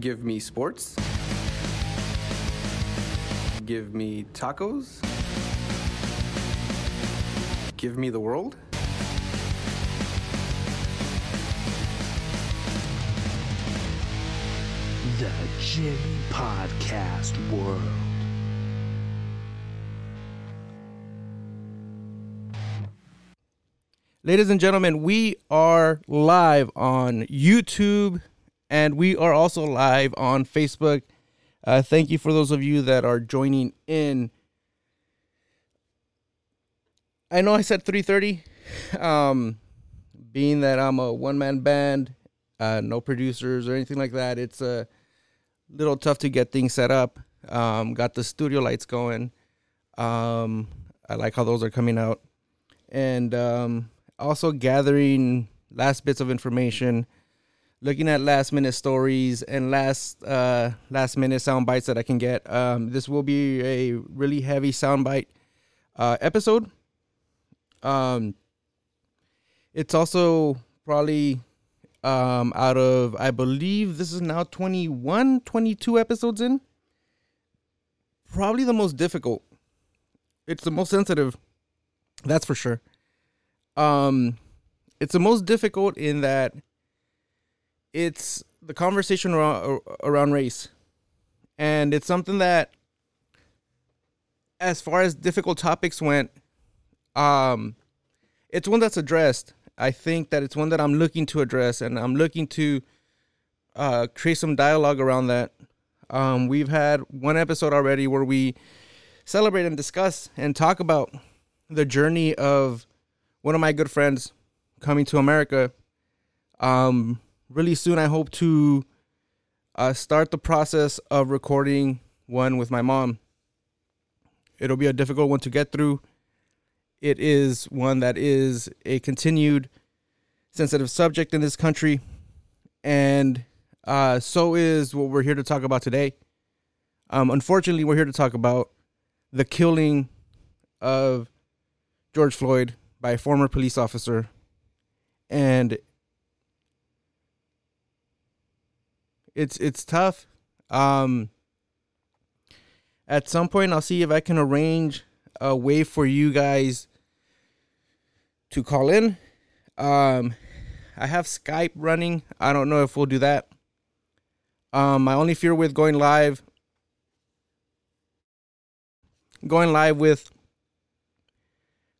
Give me sports. Give me tacos. Give me the world. The Jimmy Podcast World. Ladies and gentlemen, we are live on YouTube and we are also live on Facebook. Uh, thank you for those of you that are joining in. I know I said 3:30, um, being that I'm a one-man band, uh, no producers or anything like that. It's a little tough to get things set up. Um, got the studio lights going. Um, I like how those are coming out, and um, also gathering last bits of information, looking at last minute stories and last uh, last minute sound bites that I can get. Um, this will be a really heavy sound bite uh, episode. Um, it's also probably um, out of I believe this is now 21, 22 episodes in. Probably the most difficult. It's the most sensitive. That's for sure. Um, it's the most difficult in that it's the conversation around race, and it's something that, as far as difficult topics went, um, it's one that's addressed. I think that it's one that I'm looking to address, and I'm looking to uh, create some dialogue around that. Um, we've had one episode already where we celebrate and discuss and talk about the journey of one of my good friends coming to America. Um, really soon, I hope to uh, start the process of recording one with my mom. It'll be a difficult one to get through. It is one that is a continued sensitive subject in this country, and uh, so is what we're here to talk about today. Um, unfortunately, we're here to talk about the killing of George Floyd by a former police officer, and it's it's tough. Um, at some point, I'll see if I can arrange a way for you guys to call in. Um, I have Skype running. I don't know if we'll do that. Um, my only fear with going live, going live with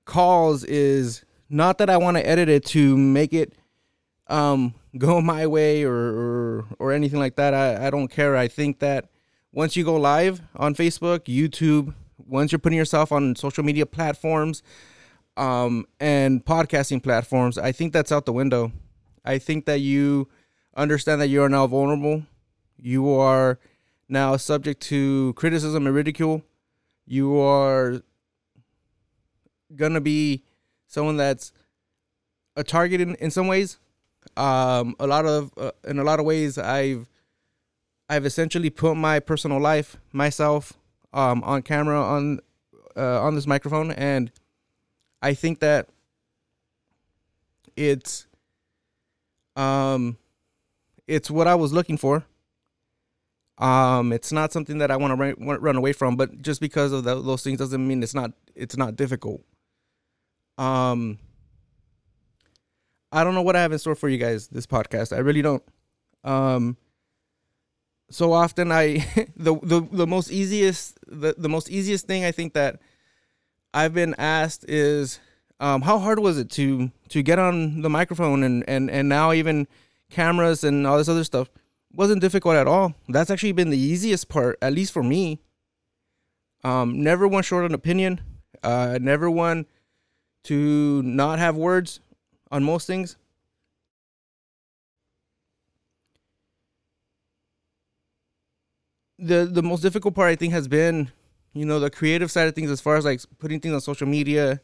calls is not that I want to edit it to make it um, go my way or, or or anything like that. I, I don't care. I think that once you go live on Facebook, YouTube, once you're putting yourself on social media platforms um, and podcasting platforms, I think that's out the window. I think that you understand that you are now vulnerable. You are now subject to criticism and ridicule. You are gonna be someone that's a target in, in some ways. Um, a lot of uh, in a lot of ways, I've I've essentially put my personal life, myself, um, on camera on uh, on this microphone, and I think that it's um it's what I was looking for. Um, it's not something that I want to run, away from, but just because of the, those things doesn't mean it's not it's not difficult. Um, I don't know what I have in store for you guys this podcast. I really don't. Um, so often I the the the most easiest the the most easiest thing I think that I've been asked is um, how hard was it to to get on the microphone and and and now even cameras and all this other stuff wasn't difficult at all. That's actually been the easiest part, at least for me. Um, never one short on opinion. Uh, never one to not have words on most things. The the most difficult part I think has been, you know, the creative side of things as far as like putting things on social media,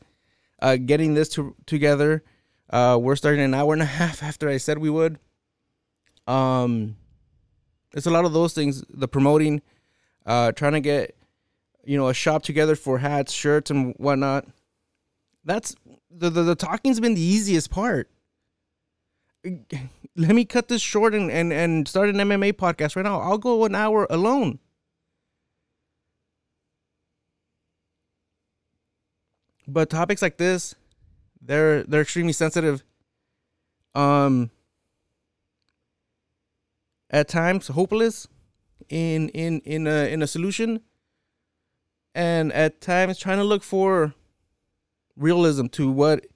uh, getting this to, together. Uh, we're starting an hour and a half after I said we would. Um, it's a lot of those things. The promoting, uh, trying to get, you know, a shop together for hats, shirts, and whatnot that's the, the the talking's been the easiest part. let me cut this short and, and, and start an MMA podcast right now. I'll go an hour alone. But topics like this, they're they're extremely sensitive. Um at times hopeless in in in a in a solution and at times trying to look for realism to what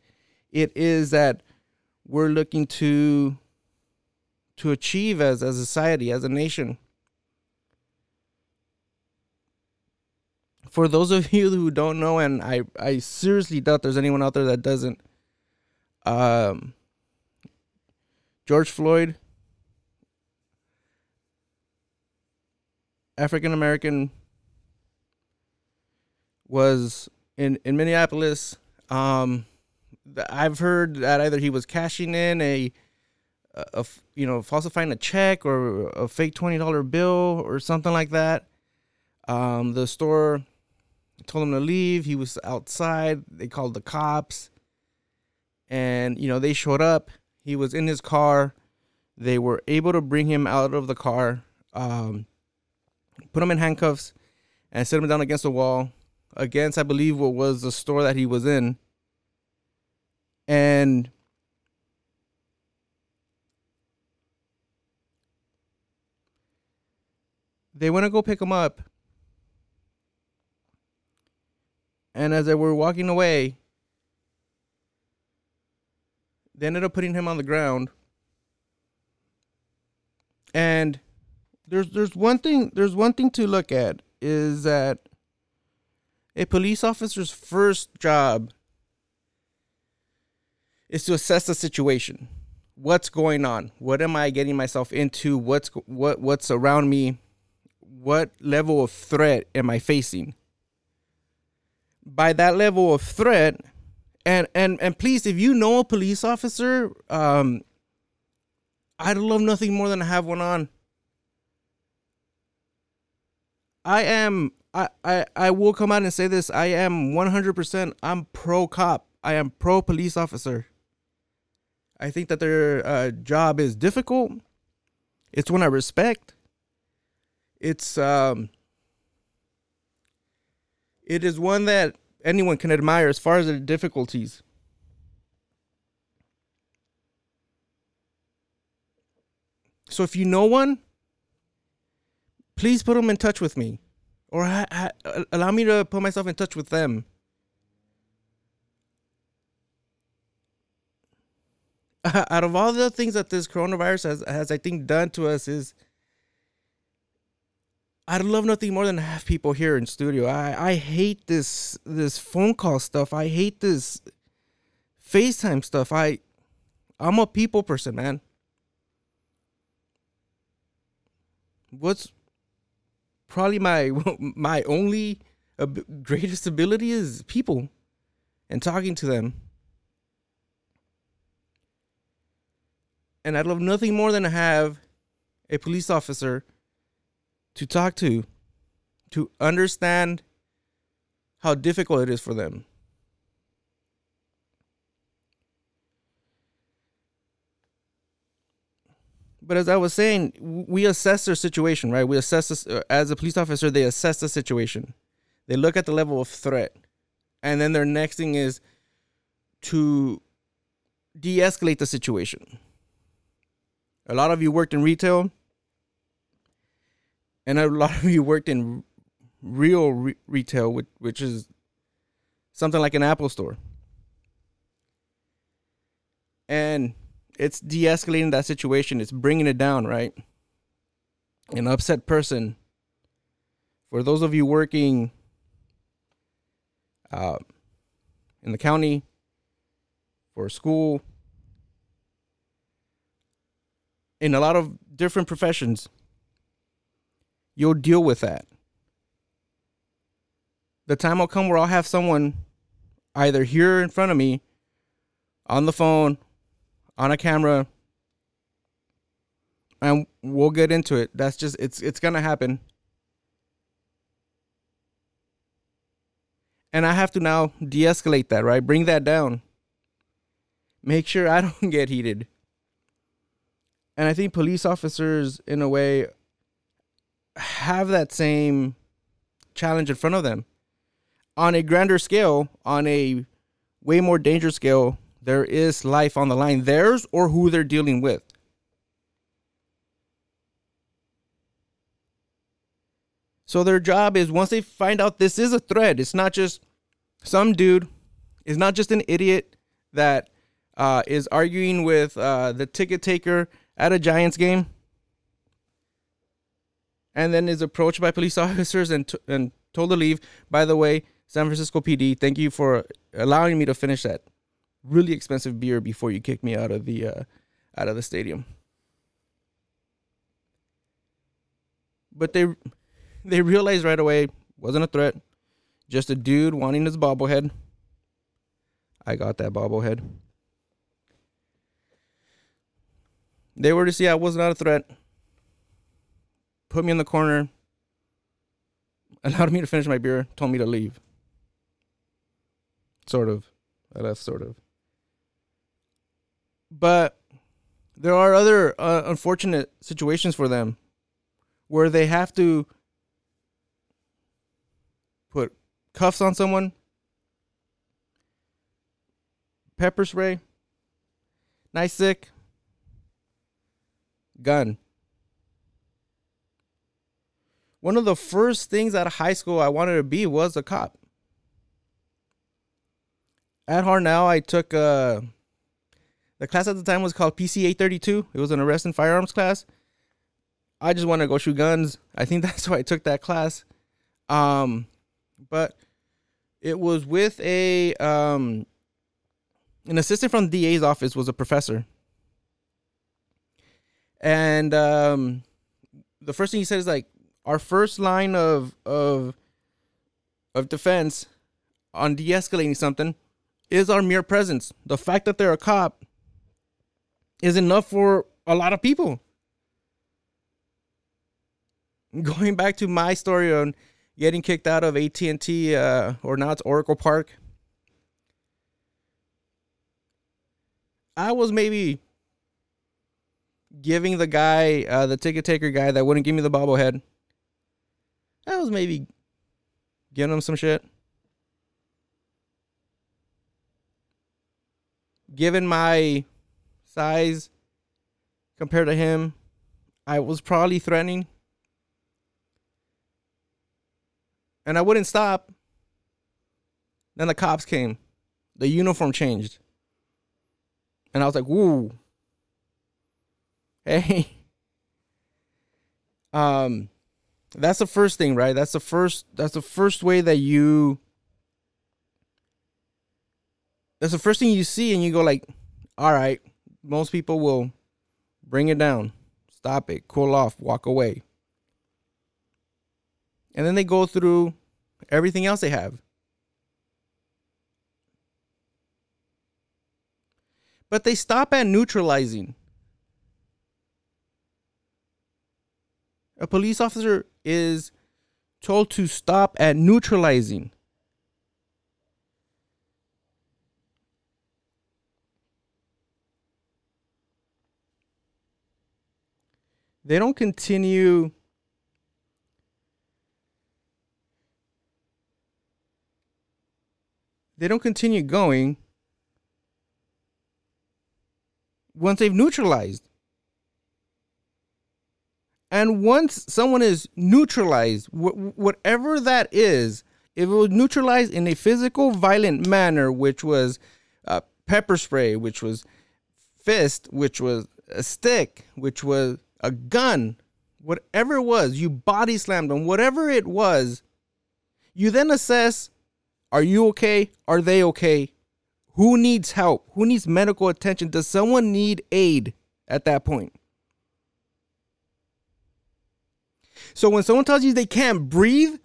it is that we're looking to to achieve as a society as a nation. For those of you who don't know and i i seriously doubt there's anyone out there that doesn't um george floyd african american was in in minneapolis um I've heard that either he was cashing in a, a, a you know, falsifying a check or a fake twenty dollar bill or something like that. Um, the store told him to leave. He was outside. They called the cops, and you know they showed up. He was in his car. They were able to bring him out of the car, um, put him in handcuffs, and set him down against the wall, against I believe what was the store that he was in and they went to go pick him up. And as they were walking away, they ended up putting him on the ground. And there's there's one thing there's one thing to look at is that a police officer's first job is to assess the situation. What's going on? What am I getting myself into? What's what what's around me? What level of threat am I facing? By that level of threat, and and and please, if you know a police officer, um, I'd love nothing more than to have one on. I am I, I I will come out and say this. I am 100% I'm pro cop. I am pro police officer. I think that their uh, job is difficult. It's one I respect. It's um, it is one that anyone can admire as far as the difficulties. So if you know one, please put them in touch with me, or ha- ha- allow me to put myself in touch with them. out of all the things that this coronavirus has, has I think done to us is I'd love nothing more than to have people here in studio. I, I hate this this phone call stuff. I hate this FaceTime stuff. I I'm a people person, man. What's probably my my only greatest ability is people and talking to them. and I'd love nothing more than to have a police officer to talk to, to understand how difficult it is for them. But as I was saying, we assess their situation, right? We assess this, uh, as a police officer, they assess the situation. They look at the level of threat. And then their next thing is to de escalate the situation a lot of you worked in retail, and a lot of you worked in real re- retail, which, which is something like an Apple store. And it's de escalating that situation, it's bringing it down, right? An upset person, for those of you working uh, in the county, for school, in a lot of different professions, you'll deal with that. The time will come where I'll have someone either here in front of me, on the phone, on a camera, and we'll get into it. That's just it's it's gonna happen. And I have to now de-escalate that, right? Bring that down. Make sure I don't get heated And I think police officers, in a way, have that same challenge in front of them. On a grander scale, on a way more dangerous scale, there is life on the line, theirs or who they're dealing with. So their job is once they find out this is a threat, it's not just some dude, it's not just an idiot that uh, is arguing with uh, the ticket taker at a Giants game and then is approached by police officers and, t- and told to leave. By the way, San Francisco PD, thank you for allowing me to finish that really expensive beer before you kicked me out of the uh, out of the stadium. But they they realized right away wasn't a threat, just a dude wanting his bobblehead. I got that bobblehead. They were to see I was not a threat. Put me in the corner. Allowed me to finish my beer. Told me to leave. Sort of. I left sort of. But there are other uh, unfortunate situations for them where they have to put cuffs on someone, pepper spray, nightstick, gun. One of the first things out of high school I wanted to be was a cop. At Hartnell, I took uh, the class at the time was called PC 832. It was an arrest and firearms class. I just wanted to go shoot guns. I think that's why I took that class. Um, but it was with a um, an assistant from the DA's office was a professor. And um, the first thing he said is like, our first line of of of defense on de-escalating something is our mere presence. The fact that they're a cop is enough for a lot of people. Going back to my story on getting kicked out of AT&T uh, or now it's Oracle Park. I was maybe giving the guy, uh, the ticket taker guy that wouldn't give me the bobblehead, I was maybe giving him some shit. Given my size compared to him, I was probably threatening. And I wouldn't stop. Then the cops came. The uniform changed. And I was like, woo. Hey. Um that's the first thing, right? That's the first that's the first way that you That's the first thing you see and you go like, "All right, most people will bring it down. Stop it. Cool off, walk away." And then they go through everything else they have. But they stop at neutralizing. A police officer is told to stop at neutralizing. They don't continue They don't continue going once they've neutralized. And once someone is neutralized, wh- whatever that is, if it was neutralized in a physical, violent manner, which was uh, pepper spray, which was fist, which was a stick, which was a gun, whatever it was, you body slammed them, whatever it was, you then assess are you okay? Are they okay? Who needs help? Who needs medical attention? Does someone need aid at that point? So when someone tells you they can't breathe,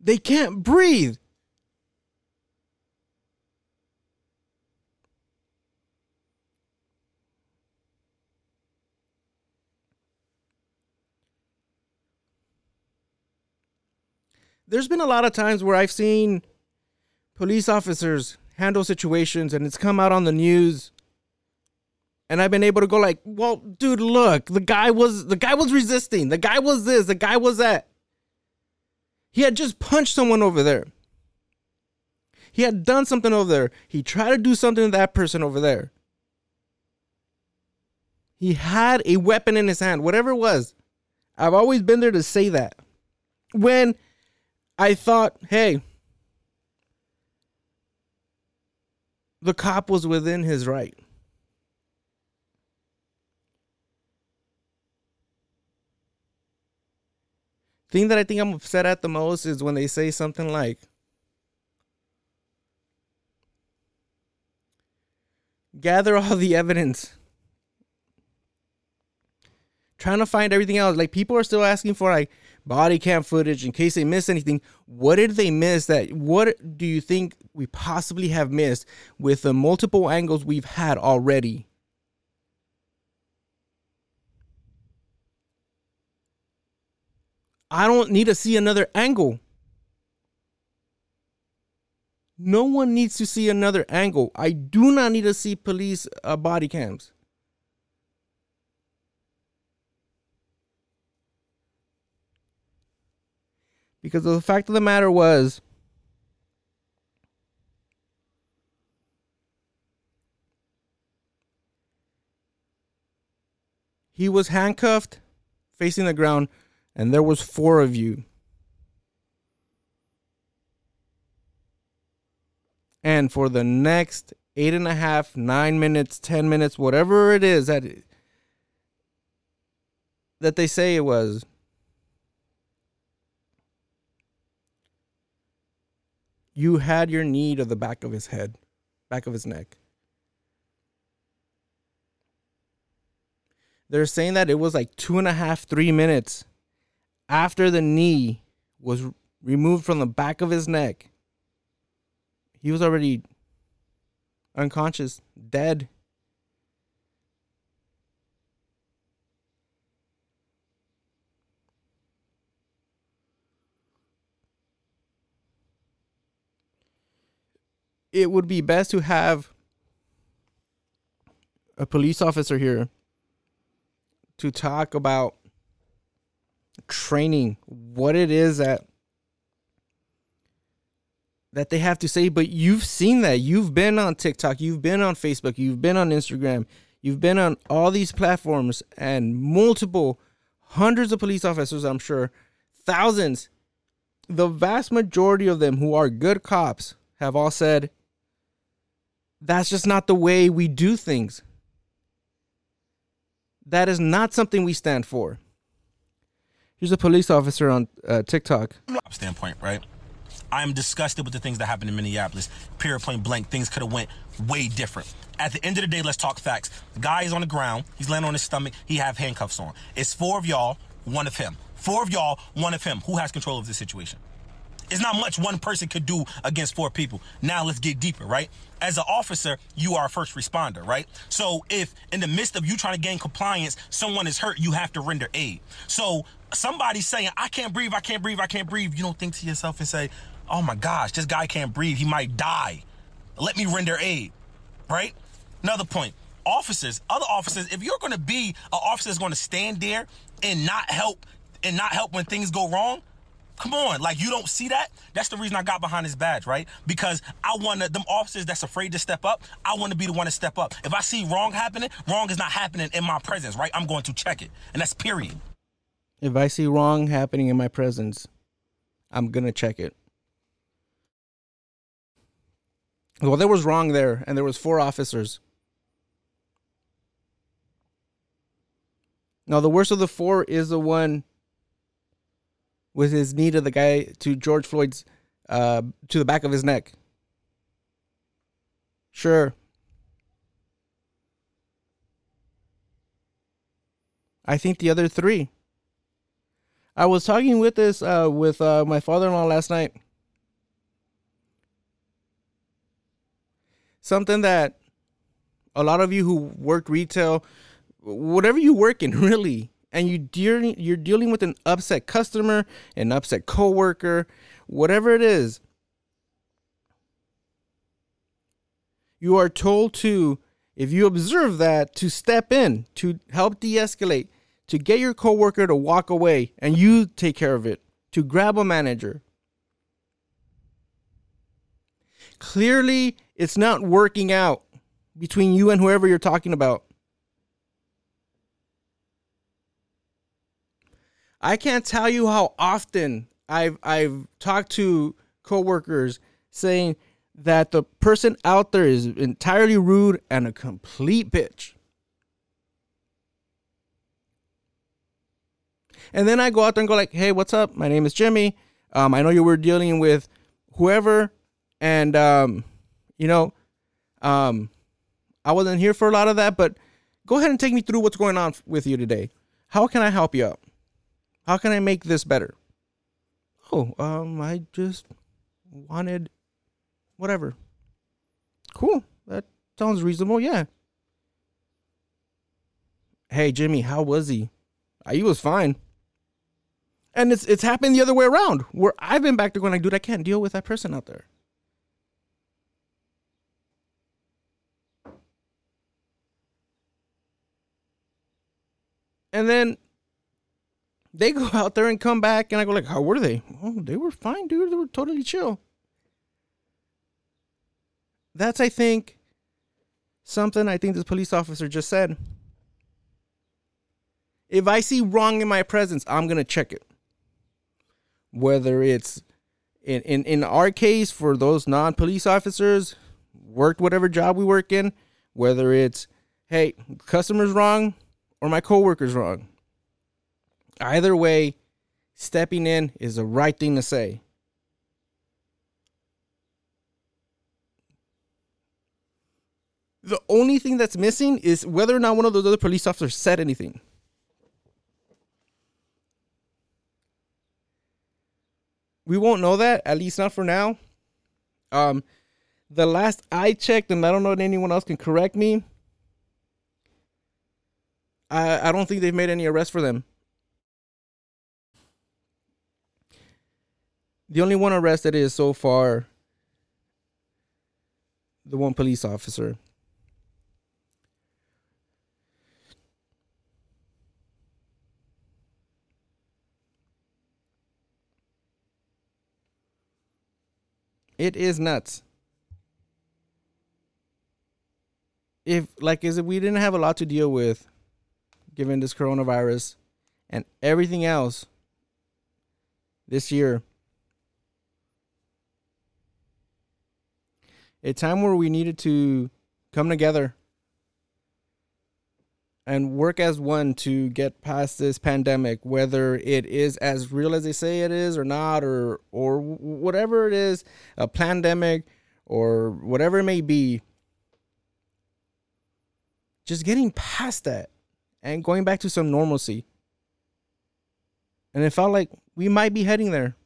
they can't breathe. There's been a lot of times where I've seen police officers handle situations and it's come out on the news and I've been able to go like, well, dude, look, the guy was the guy was resisting. The guy was this, the guy was that. He had just punched someone over there. He had done something over there. He tried to do something to that person over there. He had a weapon in his hand, whatever it was. I've always been there to say that. When I thought, hey, the cop was within his right. Thing that I think I'm upset at the most is when they say something like, gather all the evidence. Trying to find everything else. Like people are still asking for like body cam footage in case they miss anything. What did they miss that what do you think we possibly have missed with the multiple angles we've had already? I don't need to see another angle. No one needs to see another angle. I do not need to see police uh, body cams. Because the fact of the matter was, he was handcuffed, facing the ground, and there was four of you. And for the next eight and a half, nine minutes, ten minutes, whatever it is that that they say it was, you had your knee to the back of his head, back of his neck. They're saying that it was like two and a half, three minutes after the knee was removed from the back of his neck. He was already unconscious, dead. It would be best to have a police officer here to talk about training, what it is that that they have to say, but you've seen that. You've been on TikTok, you've been on Facebook, you've been on Instagram, you've been on all these platforms and multiple hundreds of police officers, I'm sure, thousands. The vast majority of them who are good cops have all said, that's just not the way we do things. That is not something we stand for. Here's a police officer on uh, TikTok. Standpoint, right? I'm disgusted with the things that happened in Minneapolis. Period, point blank. Things could have went way different. At the end of the day, let's talk facts. The guy is on the ground. He's laying on his stomach. He have handcuffs on. It's four of y'all, one of him. Four of y'all, one of him. Who has control of this situation? It's not much one person could do against four people. Now let's get deeper, right? As an officer, you are a first responder, right? So if in the midst of you trying to gain compliance, someone is hurt, you have to render aid. So somebody saying, I can't breathe, I can't breathe, I can't breathe, you don't think to yourself and say, oh my gosh, this guy can't breathe, he might die. Let me render aid, right? Another point. Officers, other officers, if you're going to be an officer that's going to stand there and not help and not help when things go wrong, Come on, like you don't see that? That's the reason I got behind this badge, right? Because I want them officers that's afraid to step up. I want to be the one to step up. If I see wrong happening, wrong is not happening in my presence, right? I'm going to check it, and that's period. If I see wrong happening in my presence, I'm gonna check it. Well, there was wrong there, and there was four officers. Now, the worst of the four is the one with his knee to the guy to George Floyd's uh, to the back of his neck. Sure. I think the other three. I was talking with this uh, with uh, my father-in-law last night. Something that a lot of you who work retail, whatever you work in, really, and you dealing you're dealing with an upset customer, an upset coworker, whatever it is. You are told to if you observe that, to step in, to help de escalate, to get your coworker to walk away and you take care of it, to grab a manager. Clearly, it's not working out between you and whoever you're talking about. I can't tell you how often I've I've talked to coworkers saying that the person out there is entirely rude and a complete bitch. And then I go out there and go like, "Hey, what's up? My name is Jimmy. Um, I know you were dealing with whoever, and um, you know, um, I wasn't here for a lot of that, but go ahead and take me through what's going on with you today. How can I help you out? How can I make this better? Oh, um, I just wanted whatever. Cool. That sounds reasonable. Yeah. Hey, Jimmy, how was he? Uh, He was fine. And it's it's happened the other way around, where I've been back to going like, dude, I can't deal with that person out there. And then they go out there and come back, and I go like, how were they? Oh, they were fine, dude. They were totally chill that's I think something I think this police officer just said. If I see wrong in my presence, I'm gonna check it. Whether it's in in, in our case for those non-police officers, worked whatever job we work in, whether it's hey, customer's wrong or my coworker's wrong. Either way, stepping in is the right thing to say. The only thing that's missing is whether or not one of those other police officers said anything. We won't know that, at least not for now. Um, the last I checked, and I don't know if anyone else can correct me. I I don't think they've made any arrests for them. The only one arrested is so far the one police officer. It is nuts. If like is if we didn't have a lot to deal with given this coronavirus and everything else this year. A time where we needed to come together and work as one to get past this pandemic whether it is as real as they say it is or not or or whatever it is a pandemic or whatever it may be just getting past that and going back to some normalcy. And it felt like we might be heading there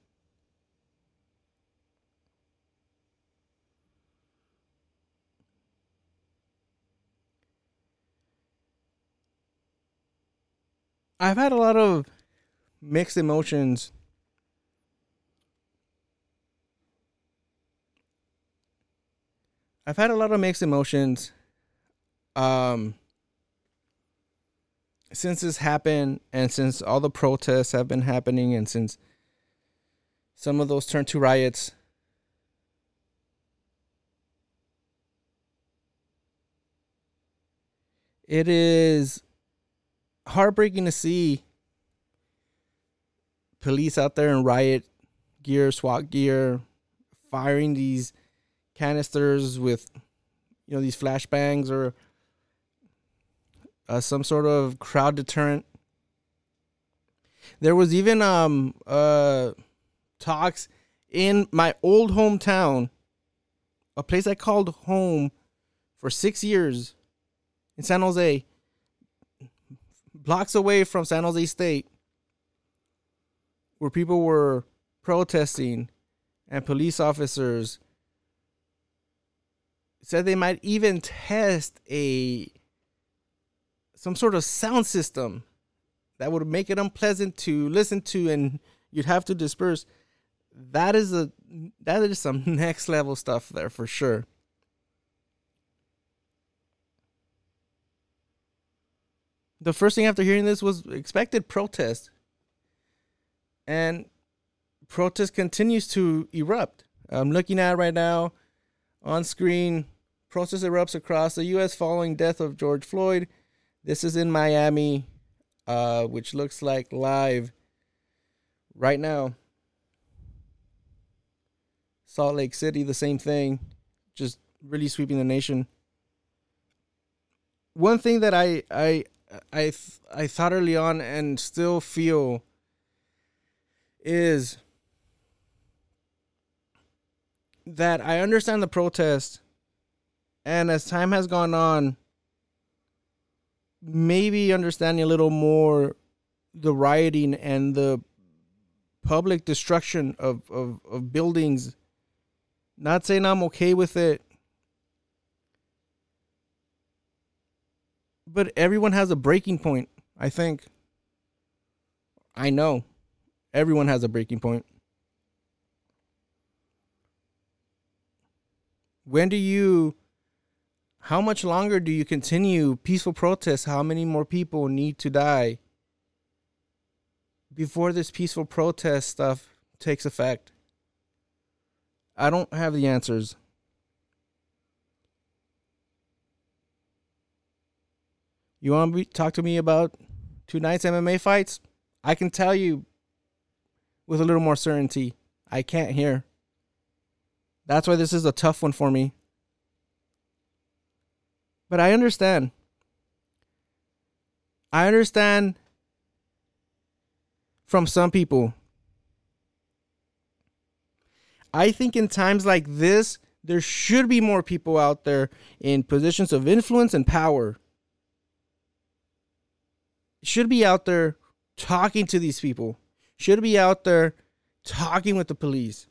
I've had a lot of mixed emotions. I've had a lot of mixed emotions um since this happened and since all the protests have been happening and since some of those turned to riots it is heartbreaking to see police out there in riot gear, SWAT gear, firing these canisters with, you know, these flashbangs or uh, some sort of crowd deterrent. There was even um uh talks in my old hometown, a place I called home for six years in San Jose blocks away from San Jose State, where people were protesting and police officers said they might even test a some sort of sound system that would make it unpleasant to listen to and you'd have to disperse. That is a that is some next level stuff there for sure the first thing after hearing this was expected protest. And protest continues to erupt. I'm looking at right now on screen. Protest erupts across the U.S. following death of George Floyd. This is in Miami, uh, which looks like live right now. Salt Lake City, the same thing, just really sweeping the nation. One thing that I I I th- I thought early on and still feel is that I understand the protest, and as time has gone on, maybe understanding a little more the rioting and the public destruction of, of, of buildings. Not saying I'm okay with it. But everyone has a breaking point, I think. I know. Everyone has a breaking point. When do you how much longer do you continue peaceful protests? How many more people need to die before this peaceful protest stuff takes effect? I don't have the answers. You want to talk to me about tonight's MMA fights? I can tell you with a little more certainty. I can't hear. That's why this is a tough one for me. But I understand. I understand from some people. I think in times like this, there should be more people out there in positions of influence and power. Should be out there talking to these people. Should be out there talking with the police.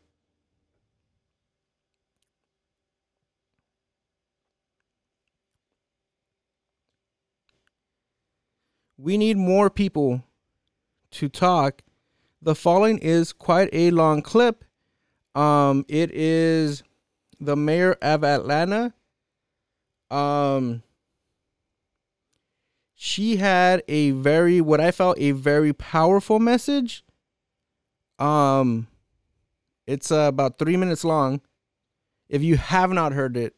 we need more people to talk. The following is quite a long clip. Um, it is the mayor of Atlanta. Um, she had a very, what I felt, a very powerful message. Um, it's uh, about three minutes long. If you have not heard it,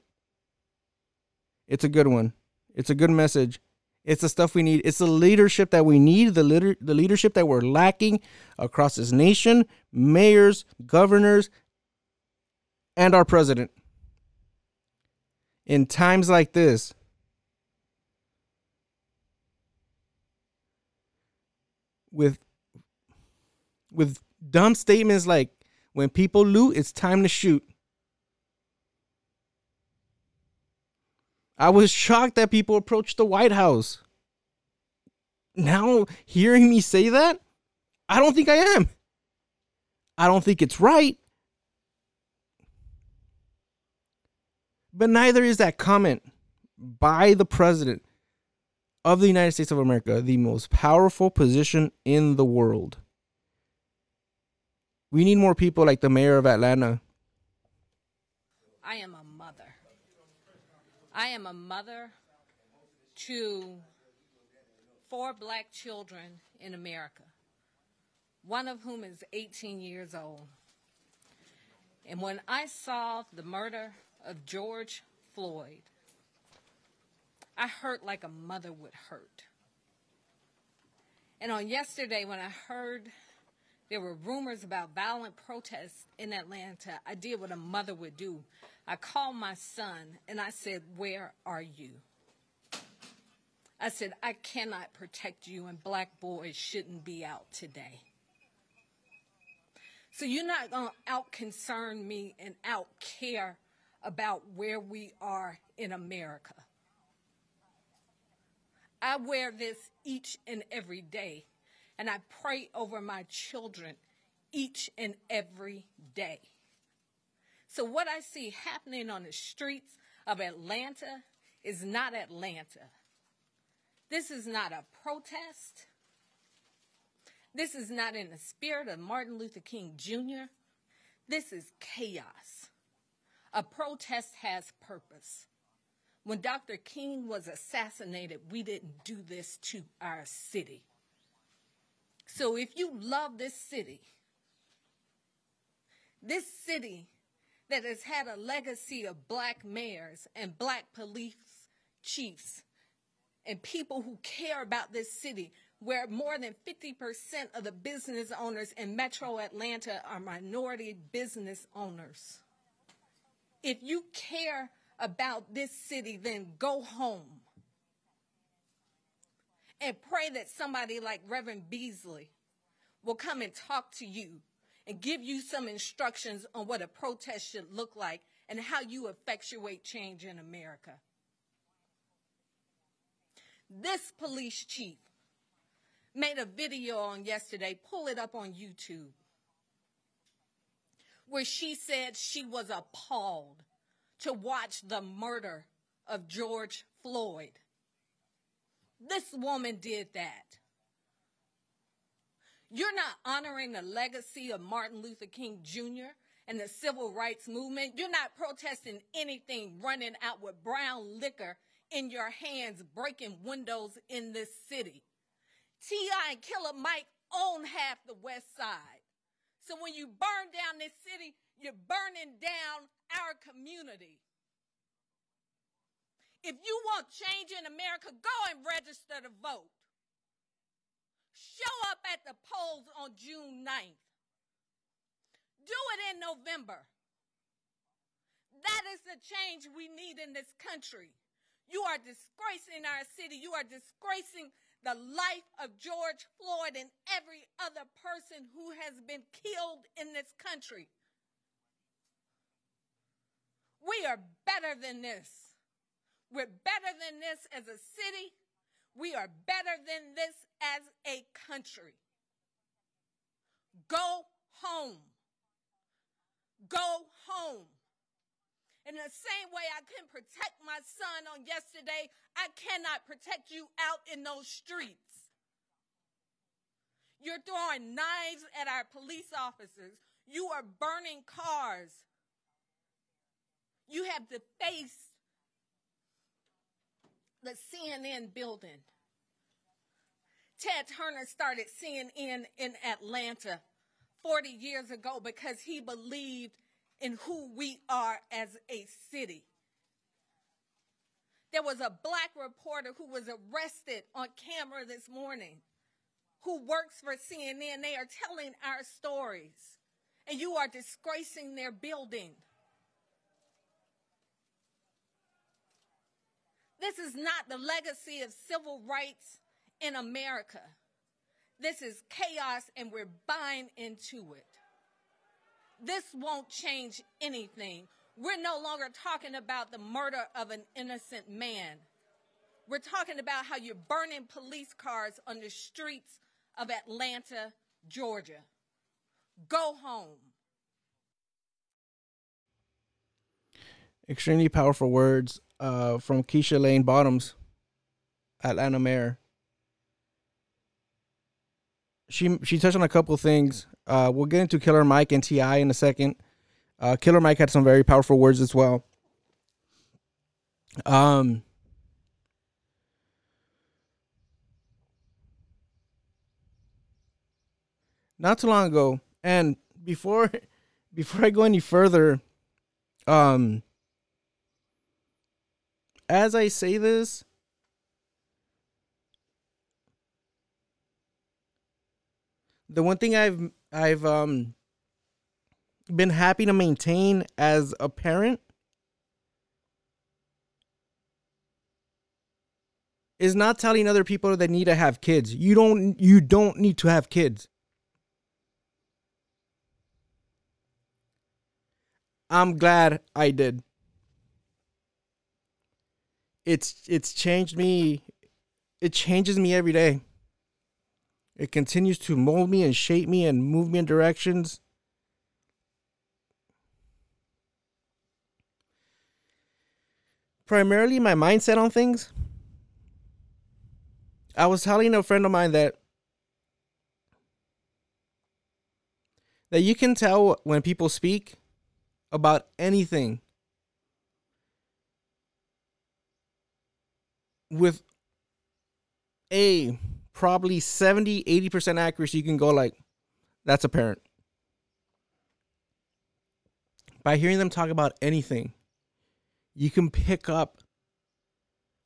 it's a good one. It's a good message. It's the stuff we need. It's the leadership that we need, the leader, the leadership that we're lacking across this nation, mayors, governors, and our president. In times like this, with with dumb statements like when people loot, it's time to shoot. I was shocked that people approached the White House. Now, hearing me say that, I don't think I am. I don't think it's right. But neither is that comment by the president of the United States of America, the most powerful position in the world. We need more people like the mayor of Atlanta. I am a mother. I am a mother to four black children in America, one of whom is 18 years old. And when I saw the murder of George Floyd, I hurt like a mother would hurt. And on yesterday, when I heard there were rumors about violent protests in Atlanta, I did what a mother would do. I called my son and I said, Where are you? I said, I cannot protect you, and black boys shouldn't be out today. So you're not going to out concern me and out care about where we are in America. I wear this each and every day, and I pray over my children each and every day. So, what I see happening on the streets of Atlanta is not Atlanta. This is not a protest. This is not in the spirit of Martin Luther King Jr. This is chaos. A protest has purpose. When Dr. King was assassinated, we didn't do this to our city. So if you love this city, this city that has had a legacy of black mayors and black police chiefs and people who care about this city, where more than 50% of the business owners in metro Atlanta are minority business owners. If you care about this city, then go home and pray that somebody like Reverend Beasley will come and talk to you and give you some instructions on what a protest should look like and how you effectuate change in America. This police chief made a video on yesterday, pull it up on YouTube, where she said she was appalled to watch the murder of George Floyd. This woman did that. You're not honoring the legacy of Martin Luther King Jr. and the civil rights movement. You're not protesting anything running out with brown liquor in your hands, breaking windows in this city. T.I. and Killer Mike own half the west side. So when you burn down this city, you're burning down our community. If you want change in America, go and register to vote. Show up at the polls on June 9th. Do it in November. That is the change we need in this country. You are disgracing our city. You are disgracing the life of George Floyd and every other person who has been killed in this country. We are better than this. We're better than this as a city. We are better than this as a country. Go home. Go home. In the same way I couldn't protect my son on yesterday, I cannot protect you out in those streets. You're throwing knives at our police officers. You are burning cars. You have defaced the CNN building. Ted Turner started CNN in Atlanta 40 years ago because he believed in who we are as a city. There was a black reporter who was arrested on camera this morning who works for CNN. They are telling our stories, and you are disgracing their building. This is not the legacy of civil rights in America. This is chaos, and we're buying into it. This won't change anything. We're no longer talking about the murder of an innocent man. We're talking about how you're burning police cars on the streets of Atlanta, Georgia. Go home. Extremely powerful words uh, from Keisha Lance Bottoms, Atlanta mayor. She she touched on a couple things. Uh, we'll get into Killer Mike and T.I. in a second. Uh, Killer Mike had some very powerful words as well. Um, not too long ago, and before before I go any further, um, as I say this, the one thing I've I've um been happy to maintain as a parent is not telling other people that need to have kids. You don't you don't need to have kids. I'm glad I did. It's it's changed me. It changes me every day. It continues to mold me and shape me and move me in directions. Primarily my mindset on things. I was telling a friend of mine that that you can tell when people speak about anything with a probably 70 80% accuracy you can go like that's apparent. By hearing them talk about anything you can pick up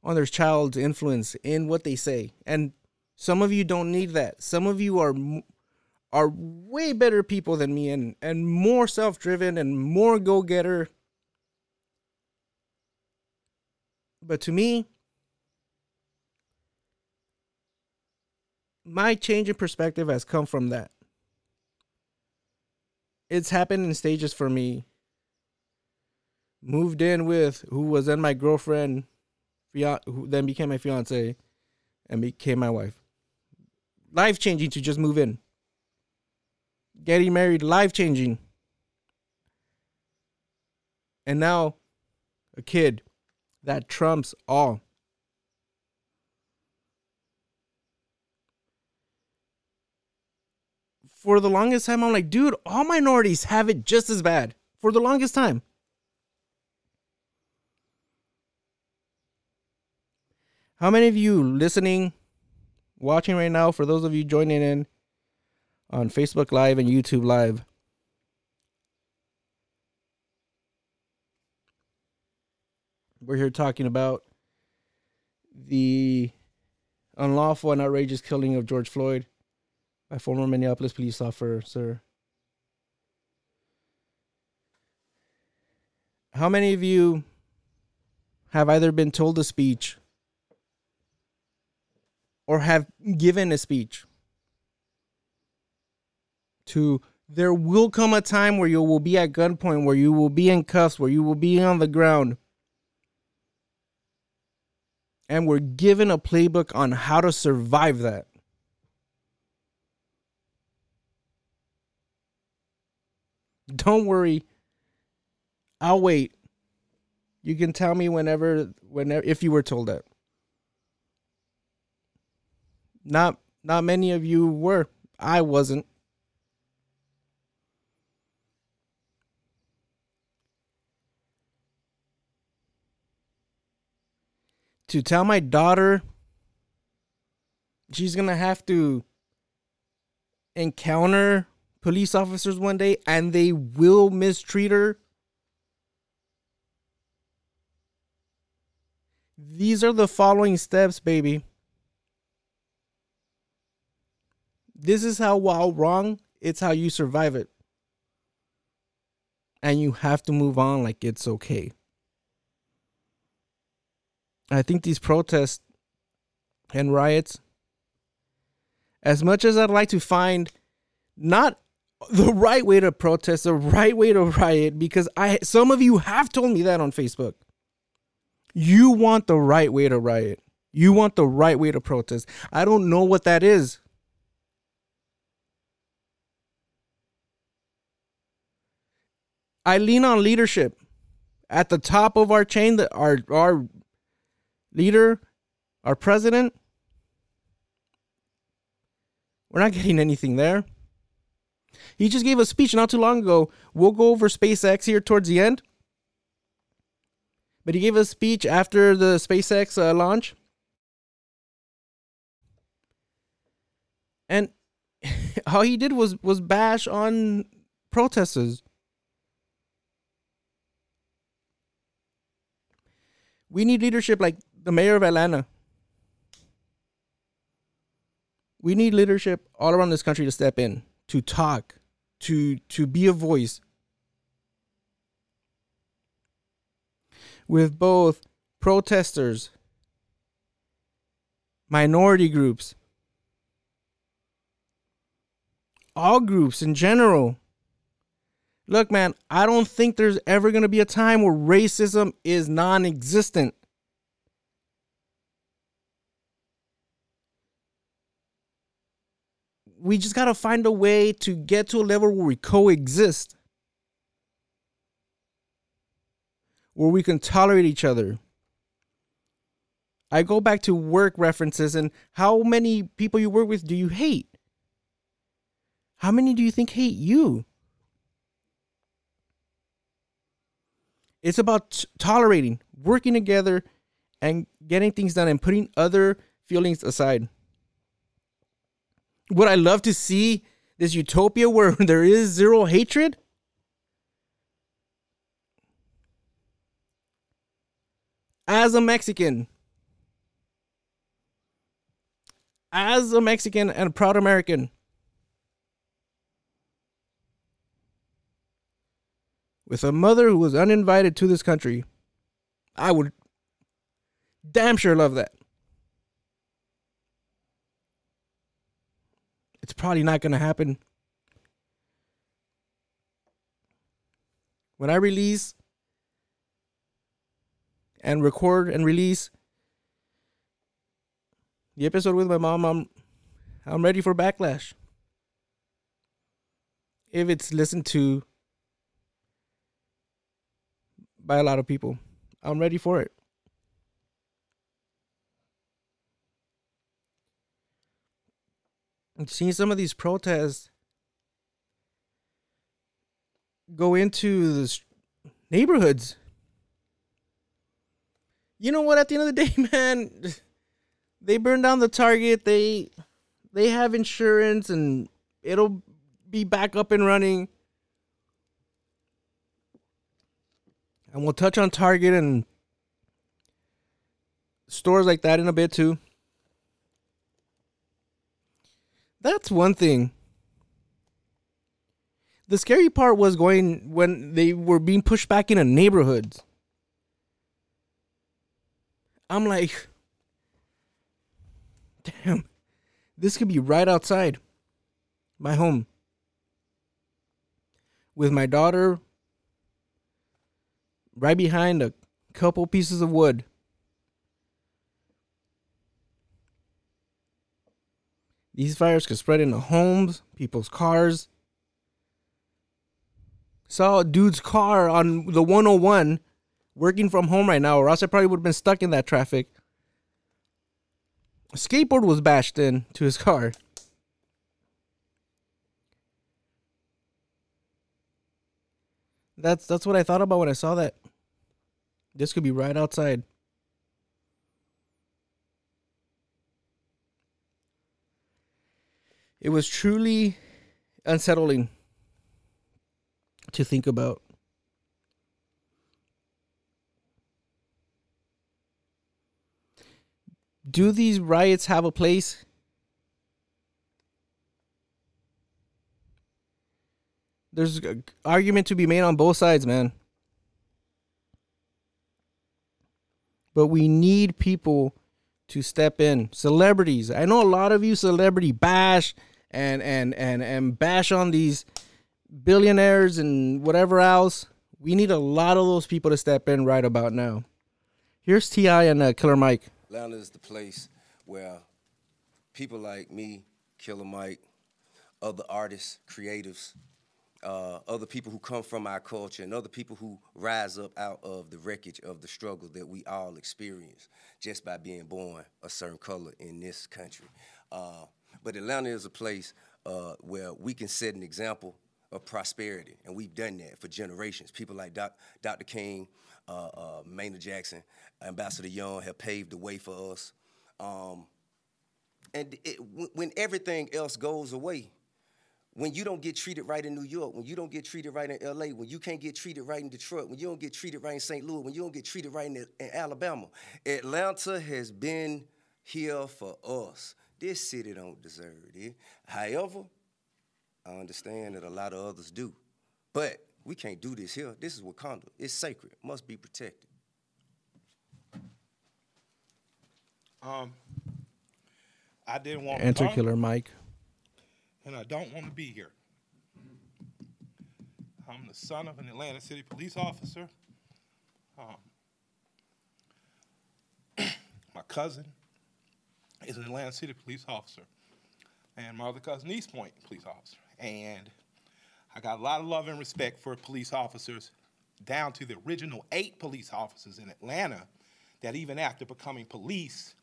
on their child's influence in what they say. And some of you don't need that. Some of you are are way better people than me and and more self-driven and more go-getter. But to me my change in perspective has come from that. It's happened in stages for me. Moved in with who was then my girlfriend who then became my fiance and became my wife. Life changing to just move in. Getting married life changing and now a kid that trumps all for the longest time i'm like dude all minorities have it just as bad. For the longest time. How many of you listening watching right now for those of you joining in on facebook live and youtube live we're here talking about the unlawful and outrageous killing of george floyd by former minneapolis police officer sir. how many of you have either been told a speech or have given a speech to there will come a time where you will be at gunpoint where you will be in cuffs where you will be on the ground and we're given a playbook on how to survive that don't worry. I'll wait. You can tell me whenever whenever if you were told that. Not not many of you were. I wasn't. To tell my daughter she's gonna have to encounter police officers one day and they will mistreat her. These are the following steps baby. This is how while wrong it's how you survive it. And you have to move on like it's okay. I think these protests and riots, as much as I'd like to find not the right way to protest, the right way to riot, because I some of you have told me that on Facebook. You want the right way to riot. You want the right way to protest. I don't know what that is. I lean on leadership. At the top of our chain, that our our leader, our president, we're not getting anything there. He just gave a speech not too long ago. We'll go over SpaceX here towards the end. But he gave a speech after the SpaceX uh, launch. And all he did was was bash on protesters. We need leadership like the mayor of Atlanta. We need leadership all around this country to step in, to talk, to to be a voice. With both protesters, minority groups, all groups in general. Look, man, I don't think there's ever going to be a time where racism is non existent. We just got to find a way to get to a level where we coexist, where we can tolerate each other. I go back to work references and how many people you work with do you hate? How many do you think hate you? It's about t- tolerating, working together, and getting things done and putting other feelings aside. Would I love to see this utopia where there is zero hatred? As a Mexican, as a Mexican and a proud American, with a mother who was uninvited to this country, I would damn sure love that. It's probably not going to happen. When I release and record and release the episode with my mom, I'm I'm ready for backlash. If it's listened to by a lot of people, I'm ready for it. Seeing some of these protests go into the neighborhoods. You know what? At the end of the day, man, they burn down the target. They they have insurance, and it'll be back up and running. And we'll touch on Target and stores like that in a bit too. That's one thing. The scary part was going when they were being pushed back in a neighborhood. I'm like, damn, this could be right outside my home with my daughter right behind a couple pieces of wood. These fires could spread into homes, people's cars. Saw a dude's car on the 101 working from home right now, or else I probably would have been stuck in that traffic. A skateboard was bashed in to his car. That's that's what I thought about when I saw that. This could be right outside. It was truly unsettling to think about. Do these riots have a place? There's an argument to be made on both sides, man. But we need people to step in. Celebrities. I know a lot of you celebrity bash and and and and bash on these billionaires and whatever else. We need a lot of those people to step in right about now. Here's T.I. and uh, Killer Mike. Atlanta is the place where people like me, Killer Mike, other artists, creatives, uh, other people who come from our culture, and other people who rise up out of the wreckage of the struggle that we all experience just by being born a certain color in this country. Uh, but Atlanta is a place uh, where we can set an example of prosperity, and we've done that for generations. People like Doc, Dr. King, uh, uh, Maynard Jackson, Ambassador Young have paved the way for us. Um, and it, when- when everything else goes away, when you don't get treated right in New York, when you don't get treated right in LA, when you can't get treated right in Detroit, when you don't get treated right in St. Louis, when you don't get treated right in, in Alabama, Atlanta has been here for us. This city don't deserve it. However, I understand that a lot of others do. But we can't do this here. This is Wakanda. It's sacred. Must be protected. Um, I didn't want Enter to come, Killer Mike. And I don't want to be here. I'm the son of an Atlanta City police officer. Um, my cousin is an Atlanta City police officer, and my other cousin, East Point police officer. And I got a lot of love and respect for police officers, down to the original eight police officers in Atlanta that even after becoming police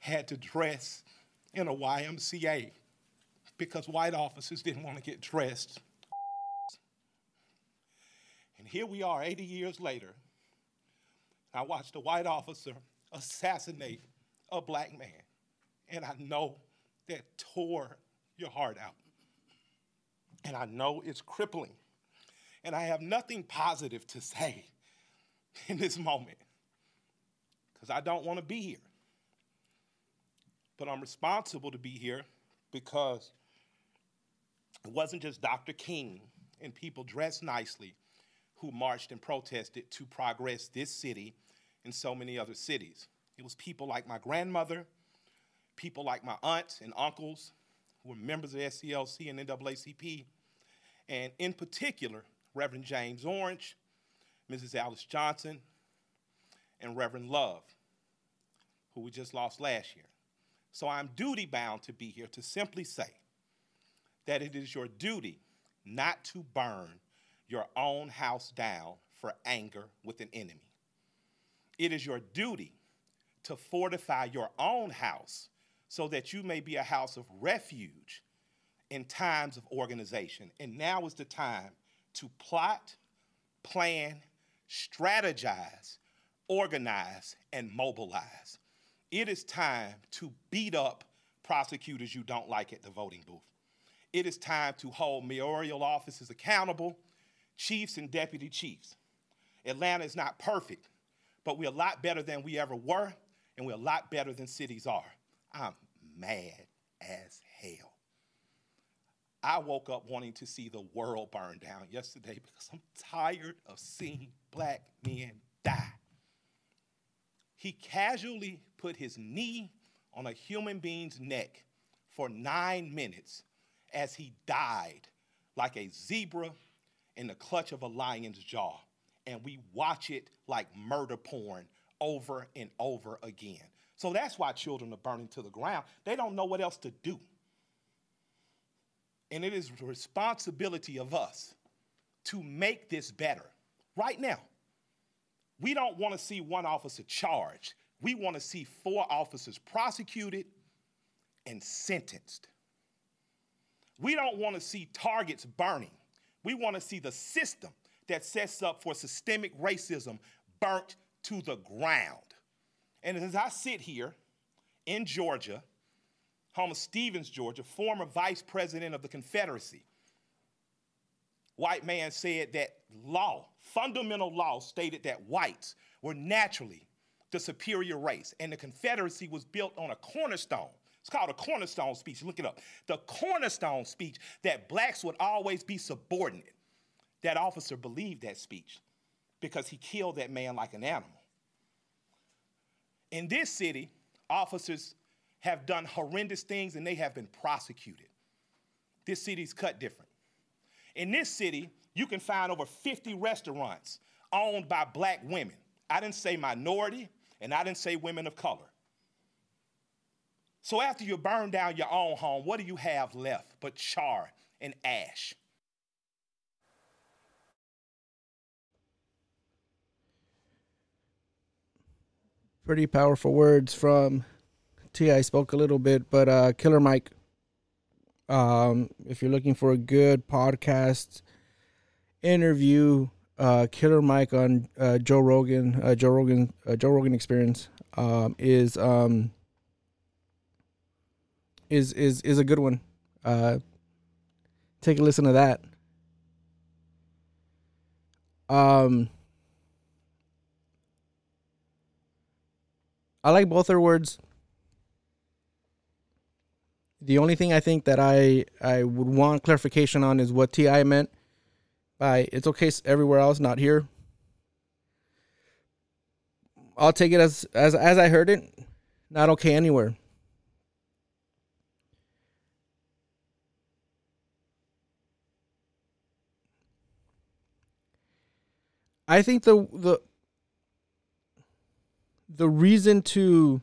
had to dress in a YMCA because white officers didn't want to get dressed. And here we are 80 years later. I watched a white officer assassinate a black man. And I know that tore your heart out. And I know it's crippling. And I have nothing positive to say in this moment because I don't want to be here. But I'm responsible to be here because it wasn't just Dr. King and people dressed nicely who marched and protested to progress this city and so many other cities. It was people like my grandmother, people like my aunts and uncles who were members of SCLC and NAACP, and in particular, Reverend James Orange, Mrs. Alice Johnson, and Reverend Love, who we just lost last year. So I'm duty bound to be here to simply say that it is your duty not to burn your own house down for anger with an enemy. It is your duty to fortify your own house so that you may be a house of refuge in times of organization. And now is the time to plot, plan, strategize, organize, and mobilize. It is time to beat up prosecutors you don't like at the voting booth. It is time to hold mayoral offices accountable, chiefs and deputy chiefs. Atlanta is not perfect, but we're a lot better than we ever were, and we're a lot better than cities are. I'm mad as hell. I woke up wanting to see the world burn down yesterday because I'm tired of seeing black men die. He casually put his knee on a human being's neck for nine minutes as he died like a zebra in the clutch of a lion's jaw. And we watch it like murder porn over and over again. So that's why children are burning to the ground. They don't know what else to do. And it is the responsibility of us to make this better right now. We don't want to see one officer charged. We want to see four officers prosecuted and sentenced. We don't want to see targets burning. We want to see the system that sets up for systemic racism burnt to the ground. And as I sit here in Georgia, home of Stephens, Georgia, former vice president of the Confederacy, white man said that law, fundamental law, stated that whites were naturally the superior race, and the Confederacy was built on a cornerstone. It's called a cornerstone speech. Look it up. The cornerstone speech that blacks would always be subordinate. That officer believed that speech because he killed that man like an animal. In this city, officers have done horrendous things and they have been prosecuted. This city's cut different. In this city, you can find over 50 restaurants owned by black women. I didn't say minority, and I didn't say women of color. So after you burn down your own home, what do you have left but char and ash? Pretty powerful words from T.I. spoke a little bit, but uh, Killer Mike. Um, if you're looking for a good podcast interview, uh, Killer Mike on uh, Joe Rogan, uh, Joe Rogan, uh, Joe Rogan Experience um, is um, is is is a good one. Uh, take a listen to that. Um, I like both their words. The only thing I think that I I would want clarification on is what T.I. meant by "it's okay everywhere else, not here." I'll take it as as as I heard it, not okay anywhere. I think the the the reason to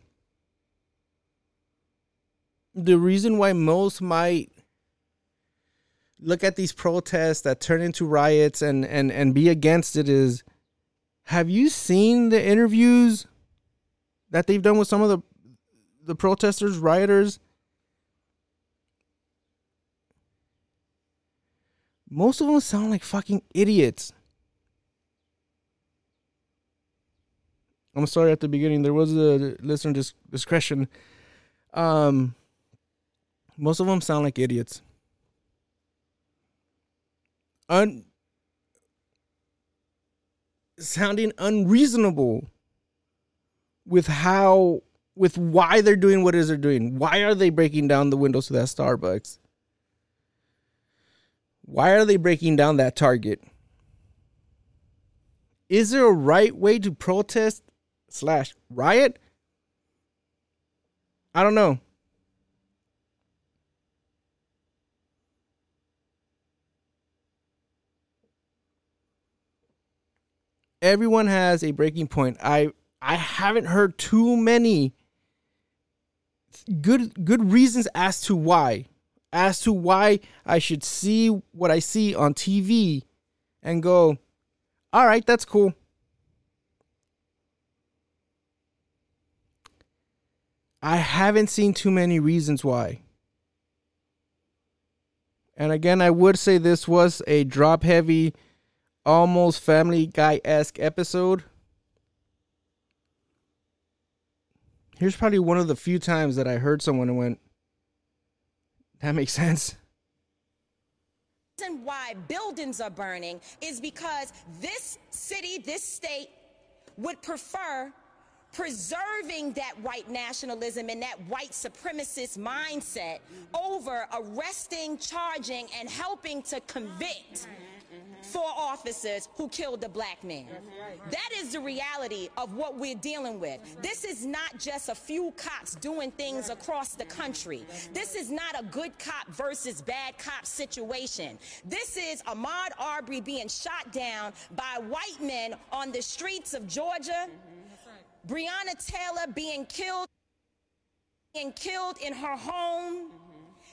the reason why most might look at these protests that turn into riots and and and be against it is have you seen the interviews that they've done with some of the the protesters rioters? Most of them sound like fucking idiots I'm sorry at the beginning. There was a listener dis- discretion. Um, most of them sound like idiots. Un sounding unreasonable with how with why they're doing what it is they're doing. Why are they breaking down the windows to that Starbucks? Why are they breaking down that Target? Is there a right way to protest slash riot? I don't know. Everyone has a breaking point. I I haven't heard too many good good reasons as to why as to why I should see what I see on TV and go, all right, that's cool. I haven't seen too many reasons why. And again, I would say this was a drop heavy, almost family guy esque episode. Here's probably one of the few times that I heard someone and went, that makes sense. reason why buildings are burning is because this city, this state would prefer preserving that white nationalism and that white supremacist mindset over arresting, charging, and helping to convict four officers who killed a black man. That is the reality of what we're dealing with. This is not just a few cops doing things across the country. This is not a good cop versus bad cop situation. This is Ahmaud Arbery being shot down by white men on the streets of Georgia. Breonna Taylor being killed being killed in her home.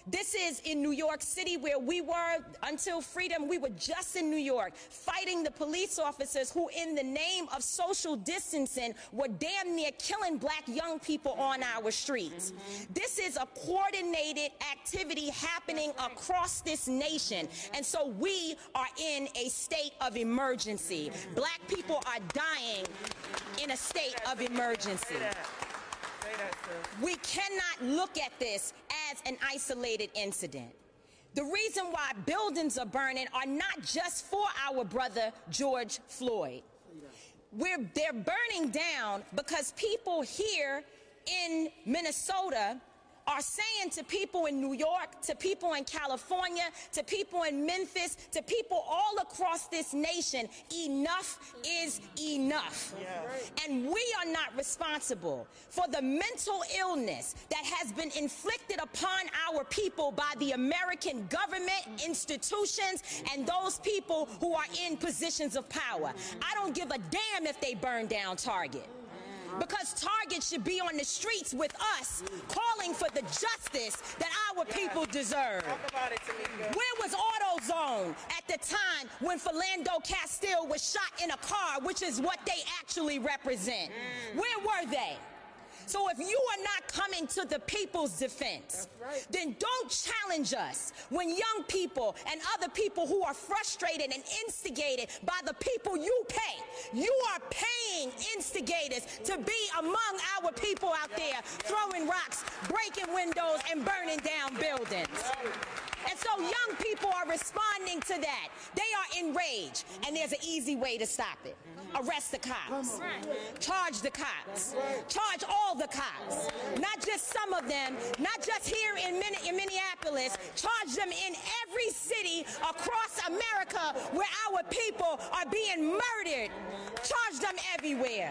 This is in New York City where we were until freedom. We were just in New York fighting the police officers who, in the name of social distancing, were damn near killing black young people on our streets. This is a coordinated activity happening across this nation. And so we are in a state of emergency. Black people are dying in a state of emergency. We cannot look at this as an isolated incident. The reason why buildings are burning are not just for our brother George Floyd. We're, they're burning down because people here in Minnesota are saying to people in New York, to people in California, to people in Memphis, to people all across this nation, enough is enough. And we are not responsible for the mental illness that has been inflicted upon our people by the American government, institutions, and those people who are in positions of power. I don't give a damn if they burn down Target because Target should be on the streets with us calling for the justice that our people deserve. Where was AutoZone at the time when Philando Castile was shot in a car, which is what they actually represent? Where were they? So if you are not coming to the people's defense, then don't challenge us when young people and other people who are frustrated and instigated by the people you pay. You are paying instigators to be among our people out there throwing rocks, breaking windows, and burning down buildings. And so young people are responding to that. They are enraged, and there's an easy way to stop it. Arrest the cops. Charge the cops. Charge all the cops. Not just some of them, not just here in, in Minneapolis. Charge them in every city across America where our people are being murdered. Charge them everywhere.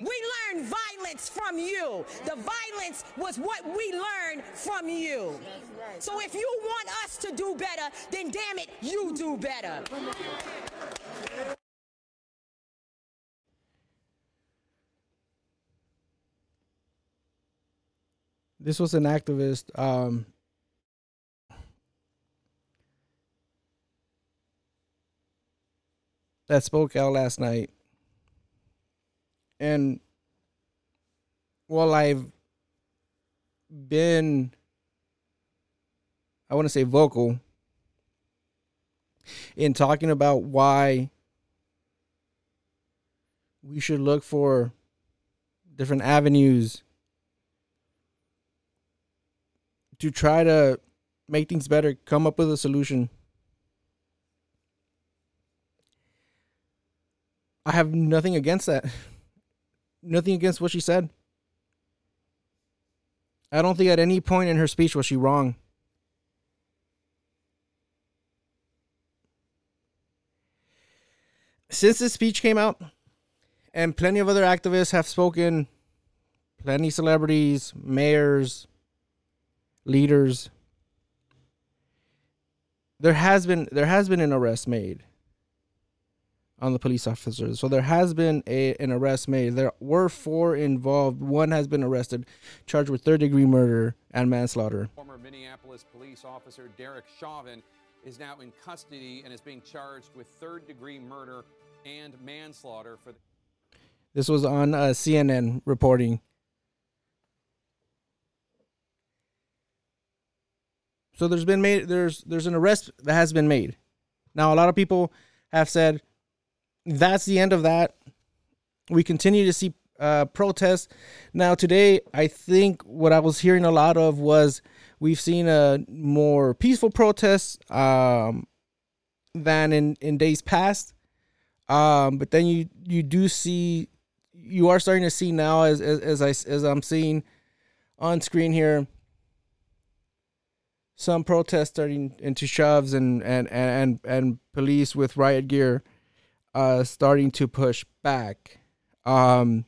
We learned violence from you. The violence was what we learned from you. So if you want us to do better, then damn it, you do better. This was an activist. Um, that spoke out last night and while i've been i want to say vocal in talking about why we should look for different avenues to try to make things better, come up with a solution. I have nothing against that. Nothing against what she said. I don't think at any point in her speech was she wrong. Since this speech came out, and plenty of other activists have spoken, plenty celebrities, mayors, leaders there has been there has been an arrest made on the police officers so there has been a an arrest made. There were four involved. One has been arrested charged with third degree murder and manslaughter. Former Minneapolis police officer Derek Chauvin is now in custody and is being charged with third degree murder and manslaughter for the this was on uh, cnn reporting. So there's been made there's there's an arrest that has been made. Now a lot of people have said that's the end of that. We continue to see uh, protests. Now today, I think what I was hearing a lot of was we've seen a more peaceful protests um, than in in days past. Um, but then you you do see you are starting to see now as as, as I as I'm seeing on screen here some protests starting into shoves and and and and police with riot gear uh starting to push back. Um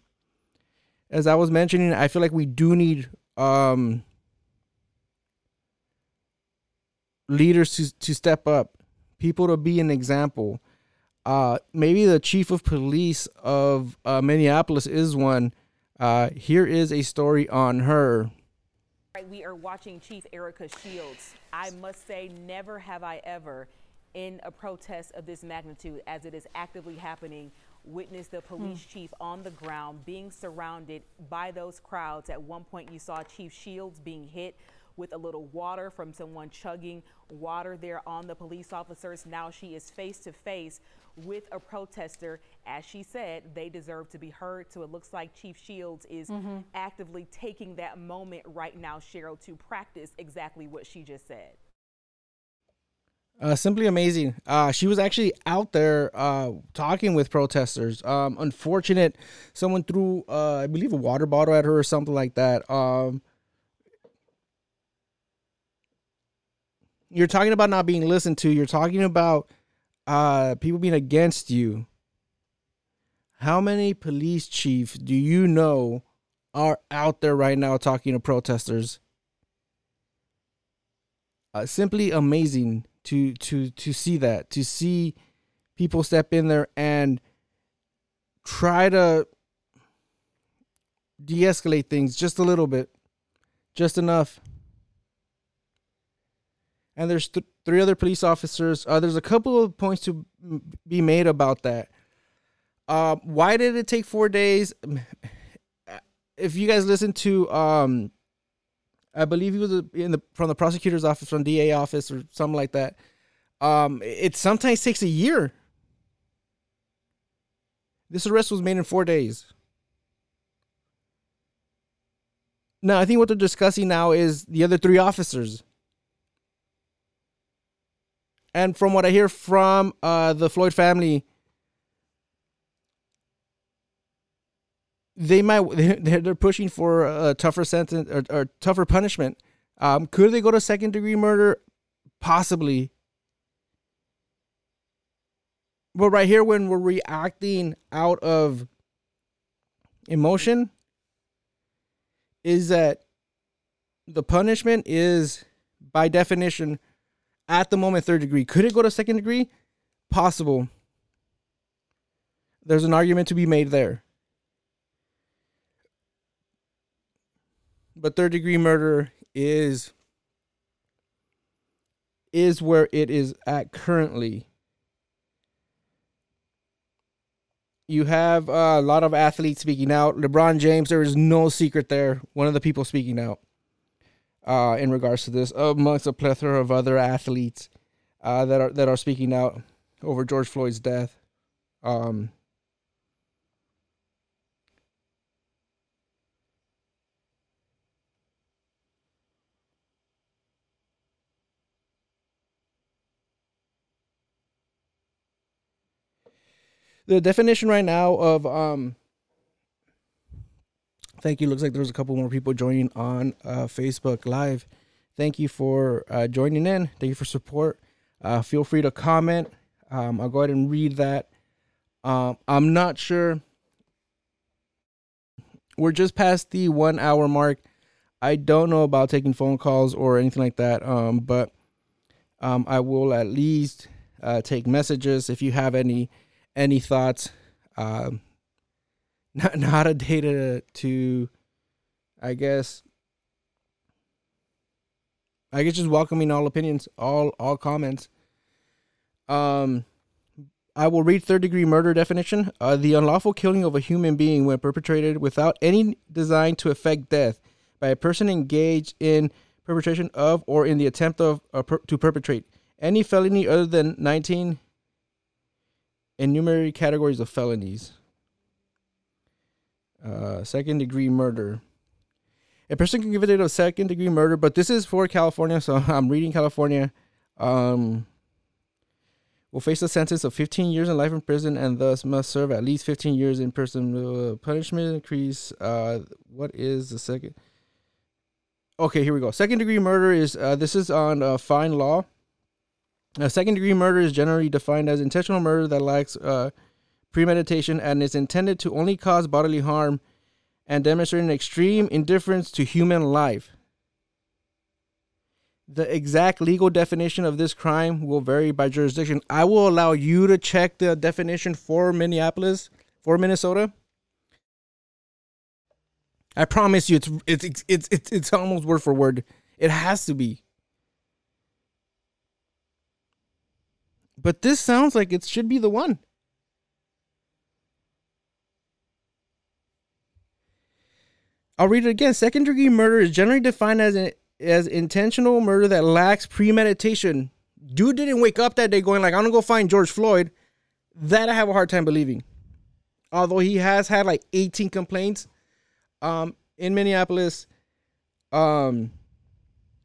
as i was mentioning i feel like we do need um leaders to to step up people to be an example. Uh maybe the chief of police of uh, minneapolis is one. Uh here is a story on her. We are watching Chief Erika Shields. I must say, never have I ever, in a protest of this magnitude, as it is actively happening, Witness the police Hmm. chief on the ground being surrounded by those crowds. At one point, you saw Chief Shields being hit with a little water from someone chugging water there on the police officers. Now she is face to face with a protester. As she said, they deserve to be heard. So it looks like Chief Shields is Mhm. actively taking that moment right now, Cheryl, to practice exactly what she just said. Uh, simply amazing. Uh, she was actually out there uh, talking with protesters. Um, unfortunate, someone threw, uh, I believe, a water bottle at her or something like that. Um, you're talking about not being listened to. You're talking about uh, people being against you. How many police chiefs do you know are out there right now talking to protesters? uh, simply amazing to to to see that to see people step in there and try to de-escalate things just a little bit just enough. And there's th- three other police officers. Uh, there's a couple of points to be made about that. Uh, why did it take four days? If you guys listen to um I believe he was in the from the prosecutor's office, from DA office, or something like that. Um, it sometimes takes a year. This arrest was made in four days. Now, I think what they're discussing now is the other three officers. And from what I hear from uh, the Floyd family, they might they're, pushing for a tougher sentence or, or tougher punishment. Um, could they go to second degree murder? Possibly. But right here, when we're reacting out of emotion, is that the punishment is by definition at the moment third degree. Could it go to second degree? Possible. There's an argument to be made there. But third degree murder is is where it is at currently. You have a lot of athletes speaking out. LeBron James, there is no secret there. One of the people speaking out uh, in regards to this, amongst a plethora of other athletes uh, that are that are speaking out over George Floyd's death. Um, the definition right now of um thank you looks like there's a couple more people joining on uh, facebook live. Thank you for uh, joining in. Thank you for support. Uh, feel free to comment. Um, i'll go ahead and read that. Um, i'm not sure. We're just past the one hour mark. I don't know about taking phone calls or anything like that um, but um, i will at least uh, take messages if you have any any thoughts? Um not not a data to i guess i guess just welcoming all opinions all all comments. Um i will read third degree murder definition. Uh, the unlawful killing of a human being when perpetrated without any design to effect death by a person engaged in perpetration of or in the attempt of uh, per- to perpetrate any felony other than 19 enumerated categories of felonies. Uh, second degree murder. A person convicted of second degree murder, but this is for California, so I'm reading California. Um, will face a sentence of 15 years in life in prison and thus must serve at least 15 years in prison. Punishment increase. Uh, what is the second? Okay, here we go. Second degree murder is uh, this is on uh, FindLaw. A second degree murder is generally defined as intentional murder that lacks uh, premeditation and is intended to only cause bodily harm and demonstrate an extreme indifference to human life. The exact legal definition of this crime will vary by jurisdiction. I will allow you to check the definition for Minneapolis, for Minnesota. I promise you, it's it's it's it's, it's almost word for word. It has to be. But this sounds like it should be the one. I'll read it again. Second degree murder is generally defined as an, as intentional murder that lacks premeditation. Dude didn't wake up that day going like, "I'm gonna go find George Floyd." That I have a hard time believing. Although he has had like 18 complaints um, in Minneapolis, um,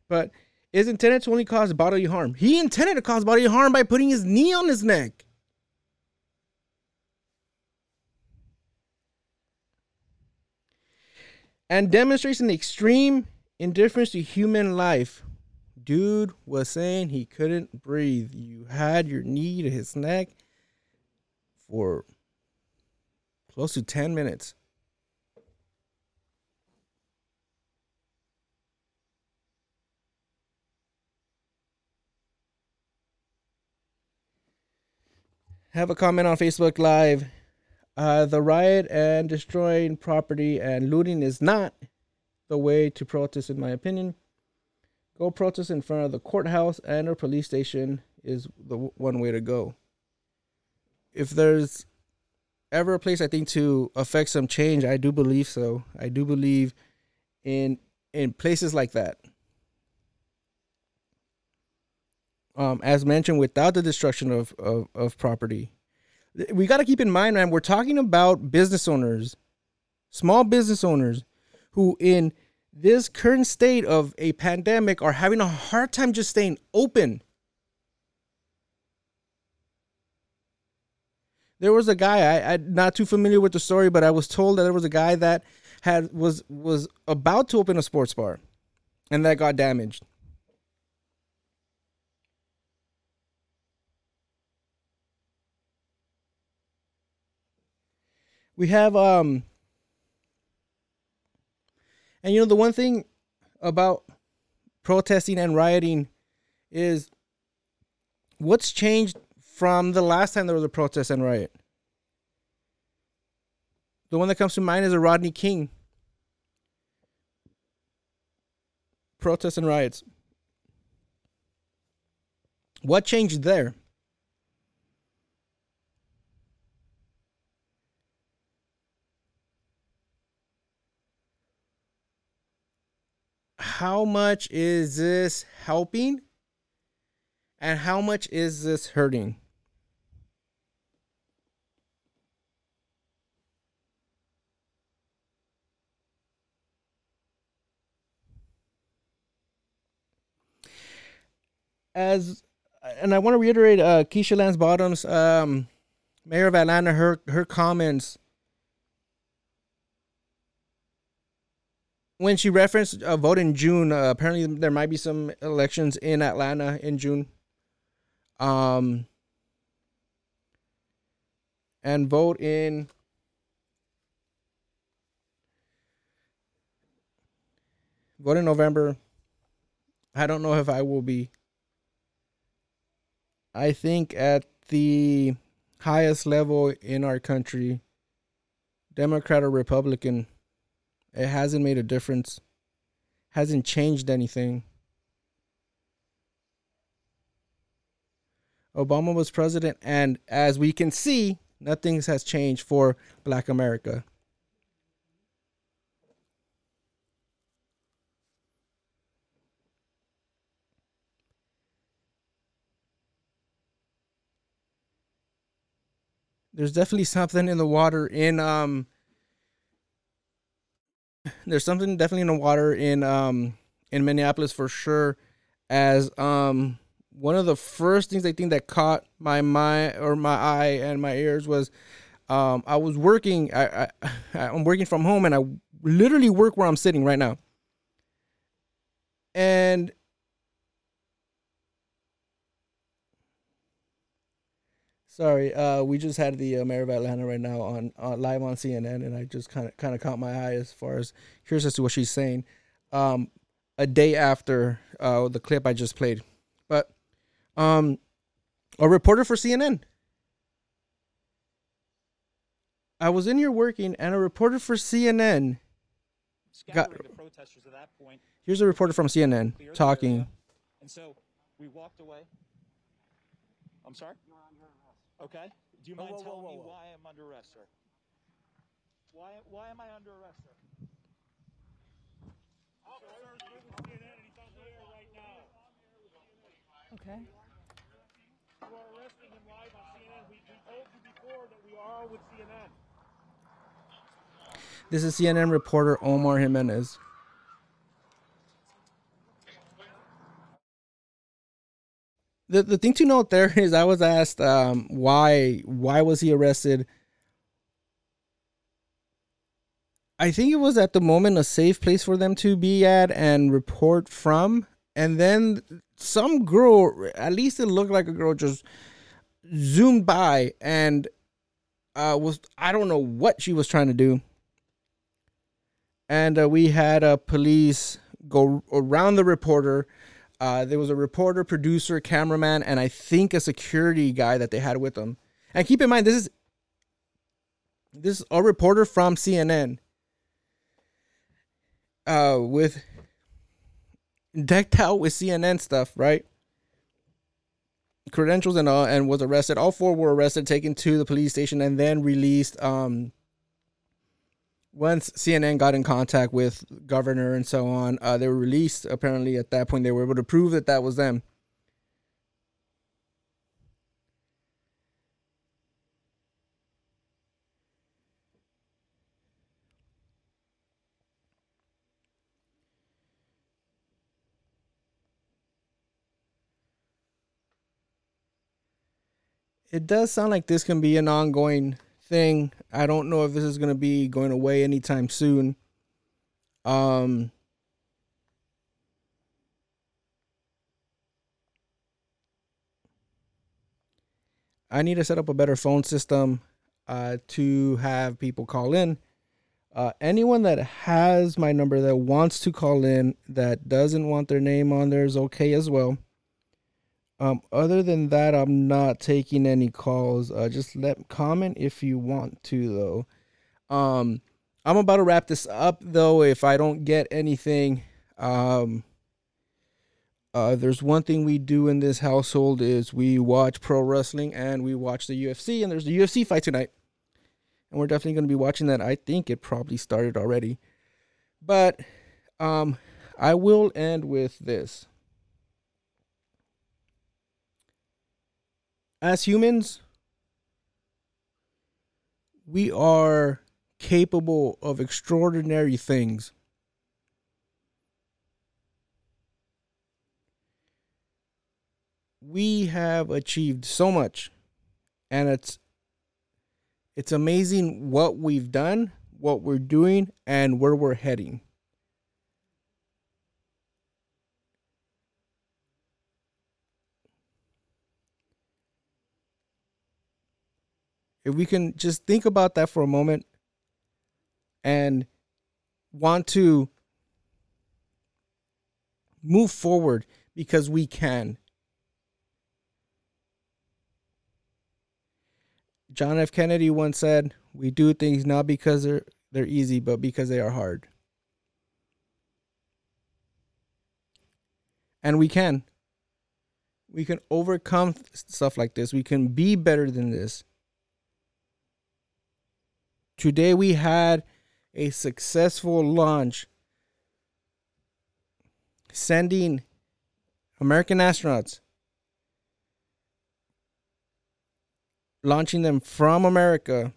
but is intended to only cause bodily harm. He intended to cause bodily harm by putting his knee on his neck. And demonstrates an extreme indifference to human life. Dude was saying he couldn't breathe. You had your knee to his neck for close to 10 minutes. Have a comment on Facebook Live. Uh, the riot and destroying property and looting is not the way to protest, in my opinion. Go protest in front of the courthouse and or police station is the one way to go. If there's ever a place I think to affect some change, I do believe so. I do believe in in places like that. Um, as mentioned, without the destruction of, of, of property. We got to keep in mind, man, we're talking about business owners, small business owners who, in this current state of a pandemic, are having a hard time just staying open. There was a guy I, I'm not too familiar with the story, but I was told that there was a guy that had was was about to open a sports bar, and that got damaged. We have um and you know the one thing about protesting and rioting is what's changed from the last time there was a protest and riot the one that comes to mind is a rodney king protests and riots. What changed there? How much is this helping? And how much is this hurting? as and I want to reiterate uh Keisha Lance Bottoms, um, Mayor of Atlanta, her her comments when she referenced a vote in June. Uh, apparently, there might be some elections in Atlanta in June. Um, and vote in. Vote in November. I don't know if I will be I think at the highest level in our country, Democrat or Republican, it hasn't made a difference, hasn't changed anything. Obama was president, and as we can see, nothing has changed for Black America. there's definitely something in the water in um there's something definitely in the water in um in Minneapolis for sure as um one of the first things I think that caught my mind or my eye and my ears was um I was working I, I I'm working from home and I literally work where I'm sitting right now. And Sorry, uh, we just had the uh, mayor of Atlanta right now on uh, live on CNN, and I just kind of kind of caught my eye as far as here's as to what she's saying. Um, a day after uh, the clip I just played, but um, a reporter for CNN. I was in here working, and a reporter for CNN got. Here's a reporter from CNN talking. And so we walked away. I'm sorry? Okay. Do you mind whoa, telling whoa, me whoa. why I'm under arrest, sir? Why, why am I under arrest, sir? Okay. You are arresting him live on CNN. We, we told you before that we are with CNN. This is CNN reporter Omar Jimenez. The the thing to note there is I was asked um, why why was he arrested. I think it was at the moment a safe place for them to be at and report from. And then some girl, at least it looked like a girl, just zoomed by and uh, was I don't know what she was trying to do. And uh, we had uh, police go around the reporter. Uh, there was a reporter, producer, cameraman, and I think a security guy that they had with them. And keep in mind, this is this is a reporter from CNN. Uh, with decked out with CNN stuff, right? Credentials and all, and was arrested. All four were arrested, taken to the police station, and then released. Um, once CNN got in contact with governor and so on, uh, they were released. Apparently, at that point, they were able to prove that that was them. It does sound like this can be an ongoing thing. I don't know if this is going to be going away anytime soon. Um I need to set up a better phone system uh, to have people call in. Uh, anyone that has my number that wants to call in that doesn't want their name on there is okay as well. Um, other than that, I'm not taking any calls. Uh, just let comment if you want to, though. Um, I'm about to wrap this up, though. If I don't get anything, um, uh, there's one thing we do in this household is we watch pro wrestling and we watch the UFC and there's a UFC fight tonight. And we're definitely going to be watching that. I think it probably started already. But um I will end with this. As humans, we are capable of extraordinary things. We have achieved so much and it's it's amazing what we've done, what we're doing and where we're heading. If we can just think about that for a moment and want to move forward because we can. John F. Kennedy once said, "We do things not because they're they're easy, but because they are hard." And we can. We can overcome stuff like this. We can be better than this. Today we had a successful launch sending American astronauts launching them from America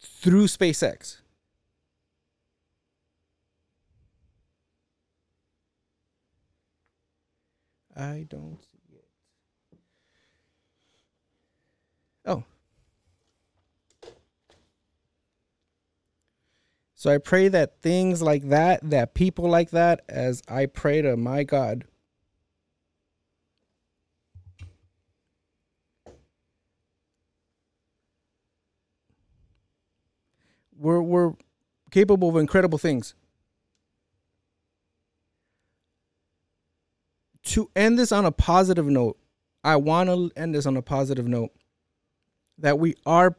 through SpaceX. I don't see it. Oh. So I pray that things like that, that people like that, as I pray to my God, we're we're capable of incredible things. To end this on a positive note, I want to end this on a positive note that we are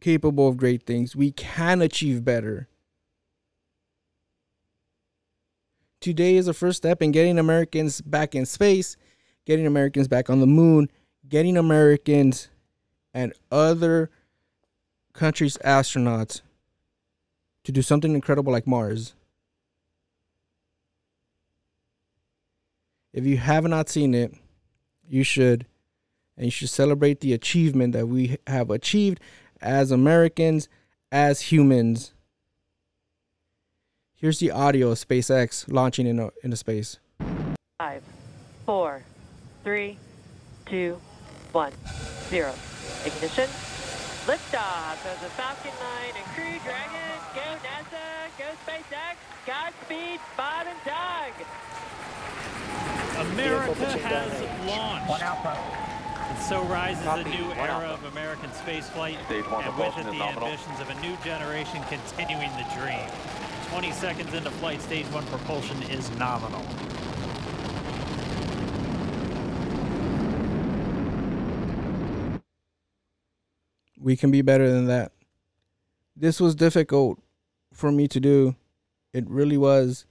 capable of great things. We can achieve better. Today is the first step in getting Americans back in space, getting Americans back on the moon, getting Americans and other countries' astronauts to do something incredible like Mars. If you have not seen it, you should. And you should celebrate the achievement that we have achieved as Americans, as humans. Here's the audio of SpaceX launching in into space. Five, four, three, two, one, zero. Ignition. Liftoff of the Falcon 9 and Crew Dragon. Go NASA. Go SpaceX. Godspeed, Bob and Doug. America has launched. And so rises a new era of American spaceflight, and with it the ambitions of a new generation continuing the dream. 20 seconds into flight, stage one propulsion is nominal. We can be better than that. This was difficult for me to do. It really was.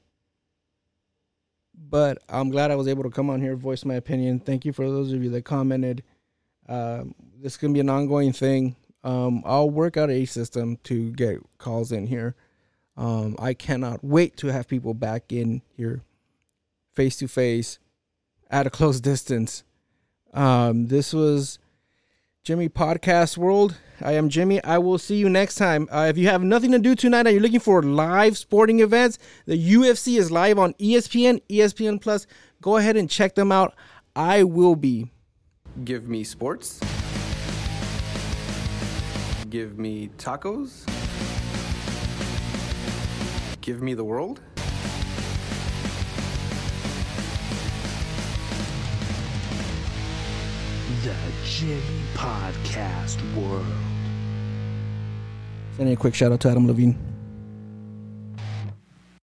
But I'm glad I was able to come on here, voice my opinion. Thank you for those of you that commented. Um, this can be an ongoing thing. Um, I'll work out a system to get calls in here. Um, I cannot wait to have people back in here face to face at a close distance. Um, this was Jimmy Podcast World. I am Jimmy. I will see you next time. Uh, if you have nothing to do tonight and you're looking for live sporting events, the UFC is live on ESPN, ESPN Plus. Go ahead and check them out. I will be. Give me sports. Give me tacos. Give me the world. The Jimmy Podcast World. Sending a quick shout out to Adam Levine.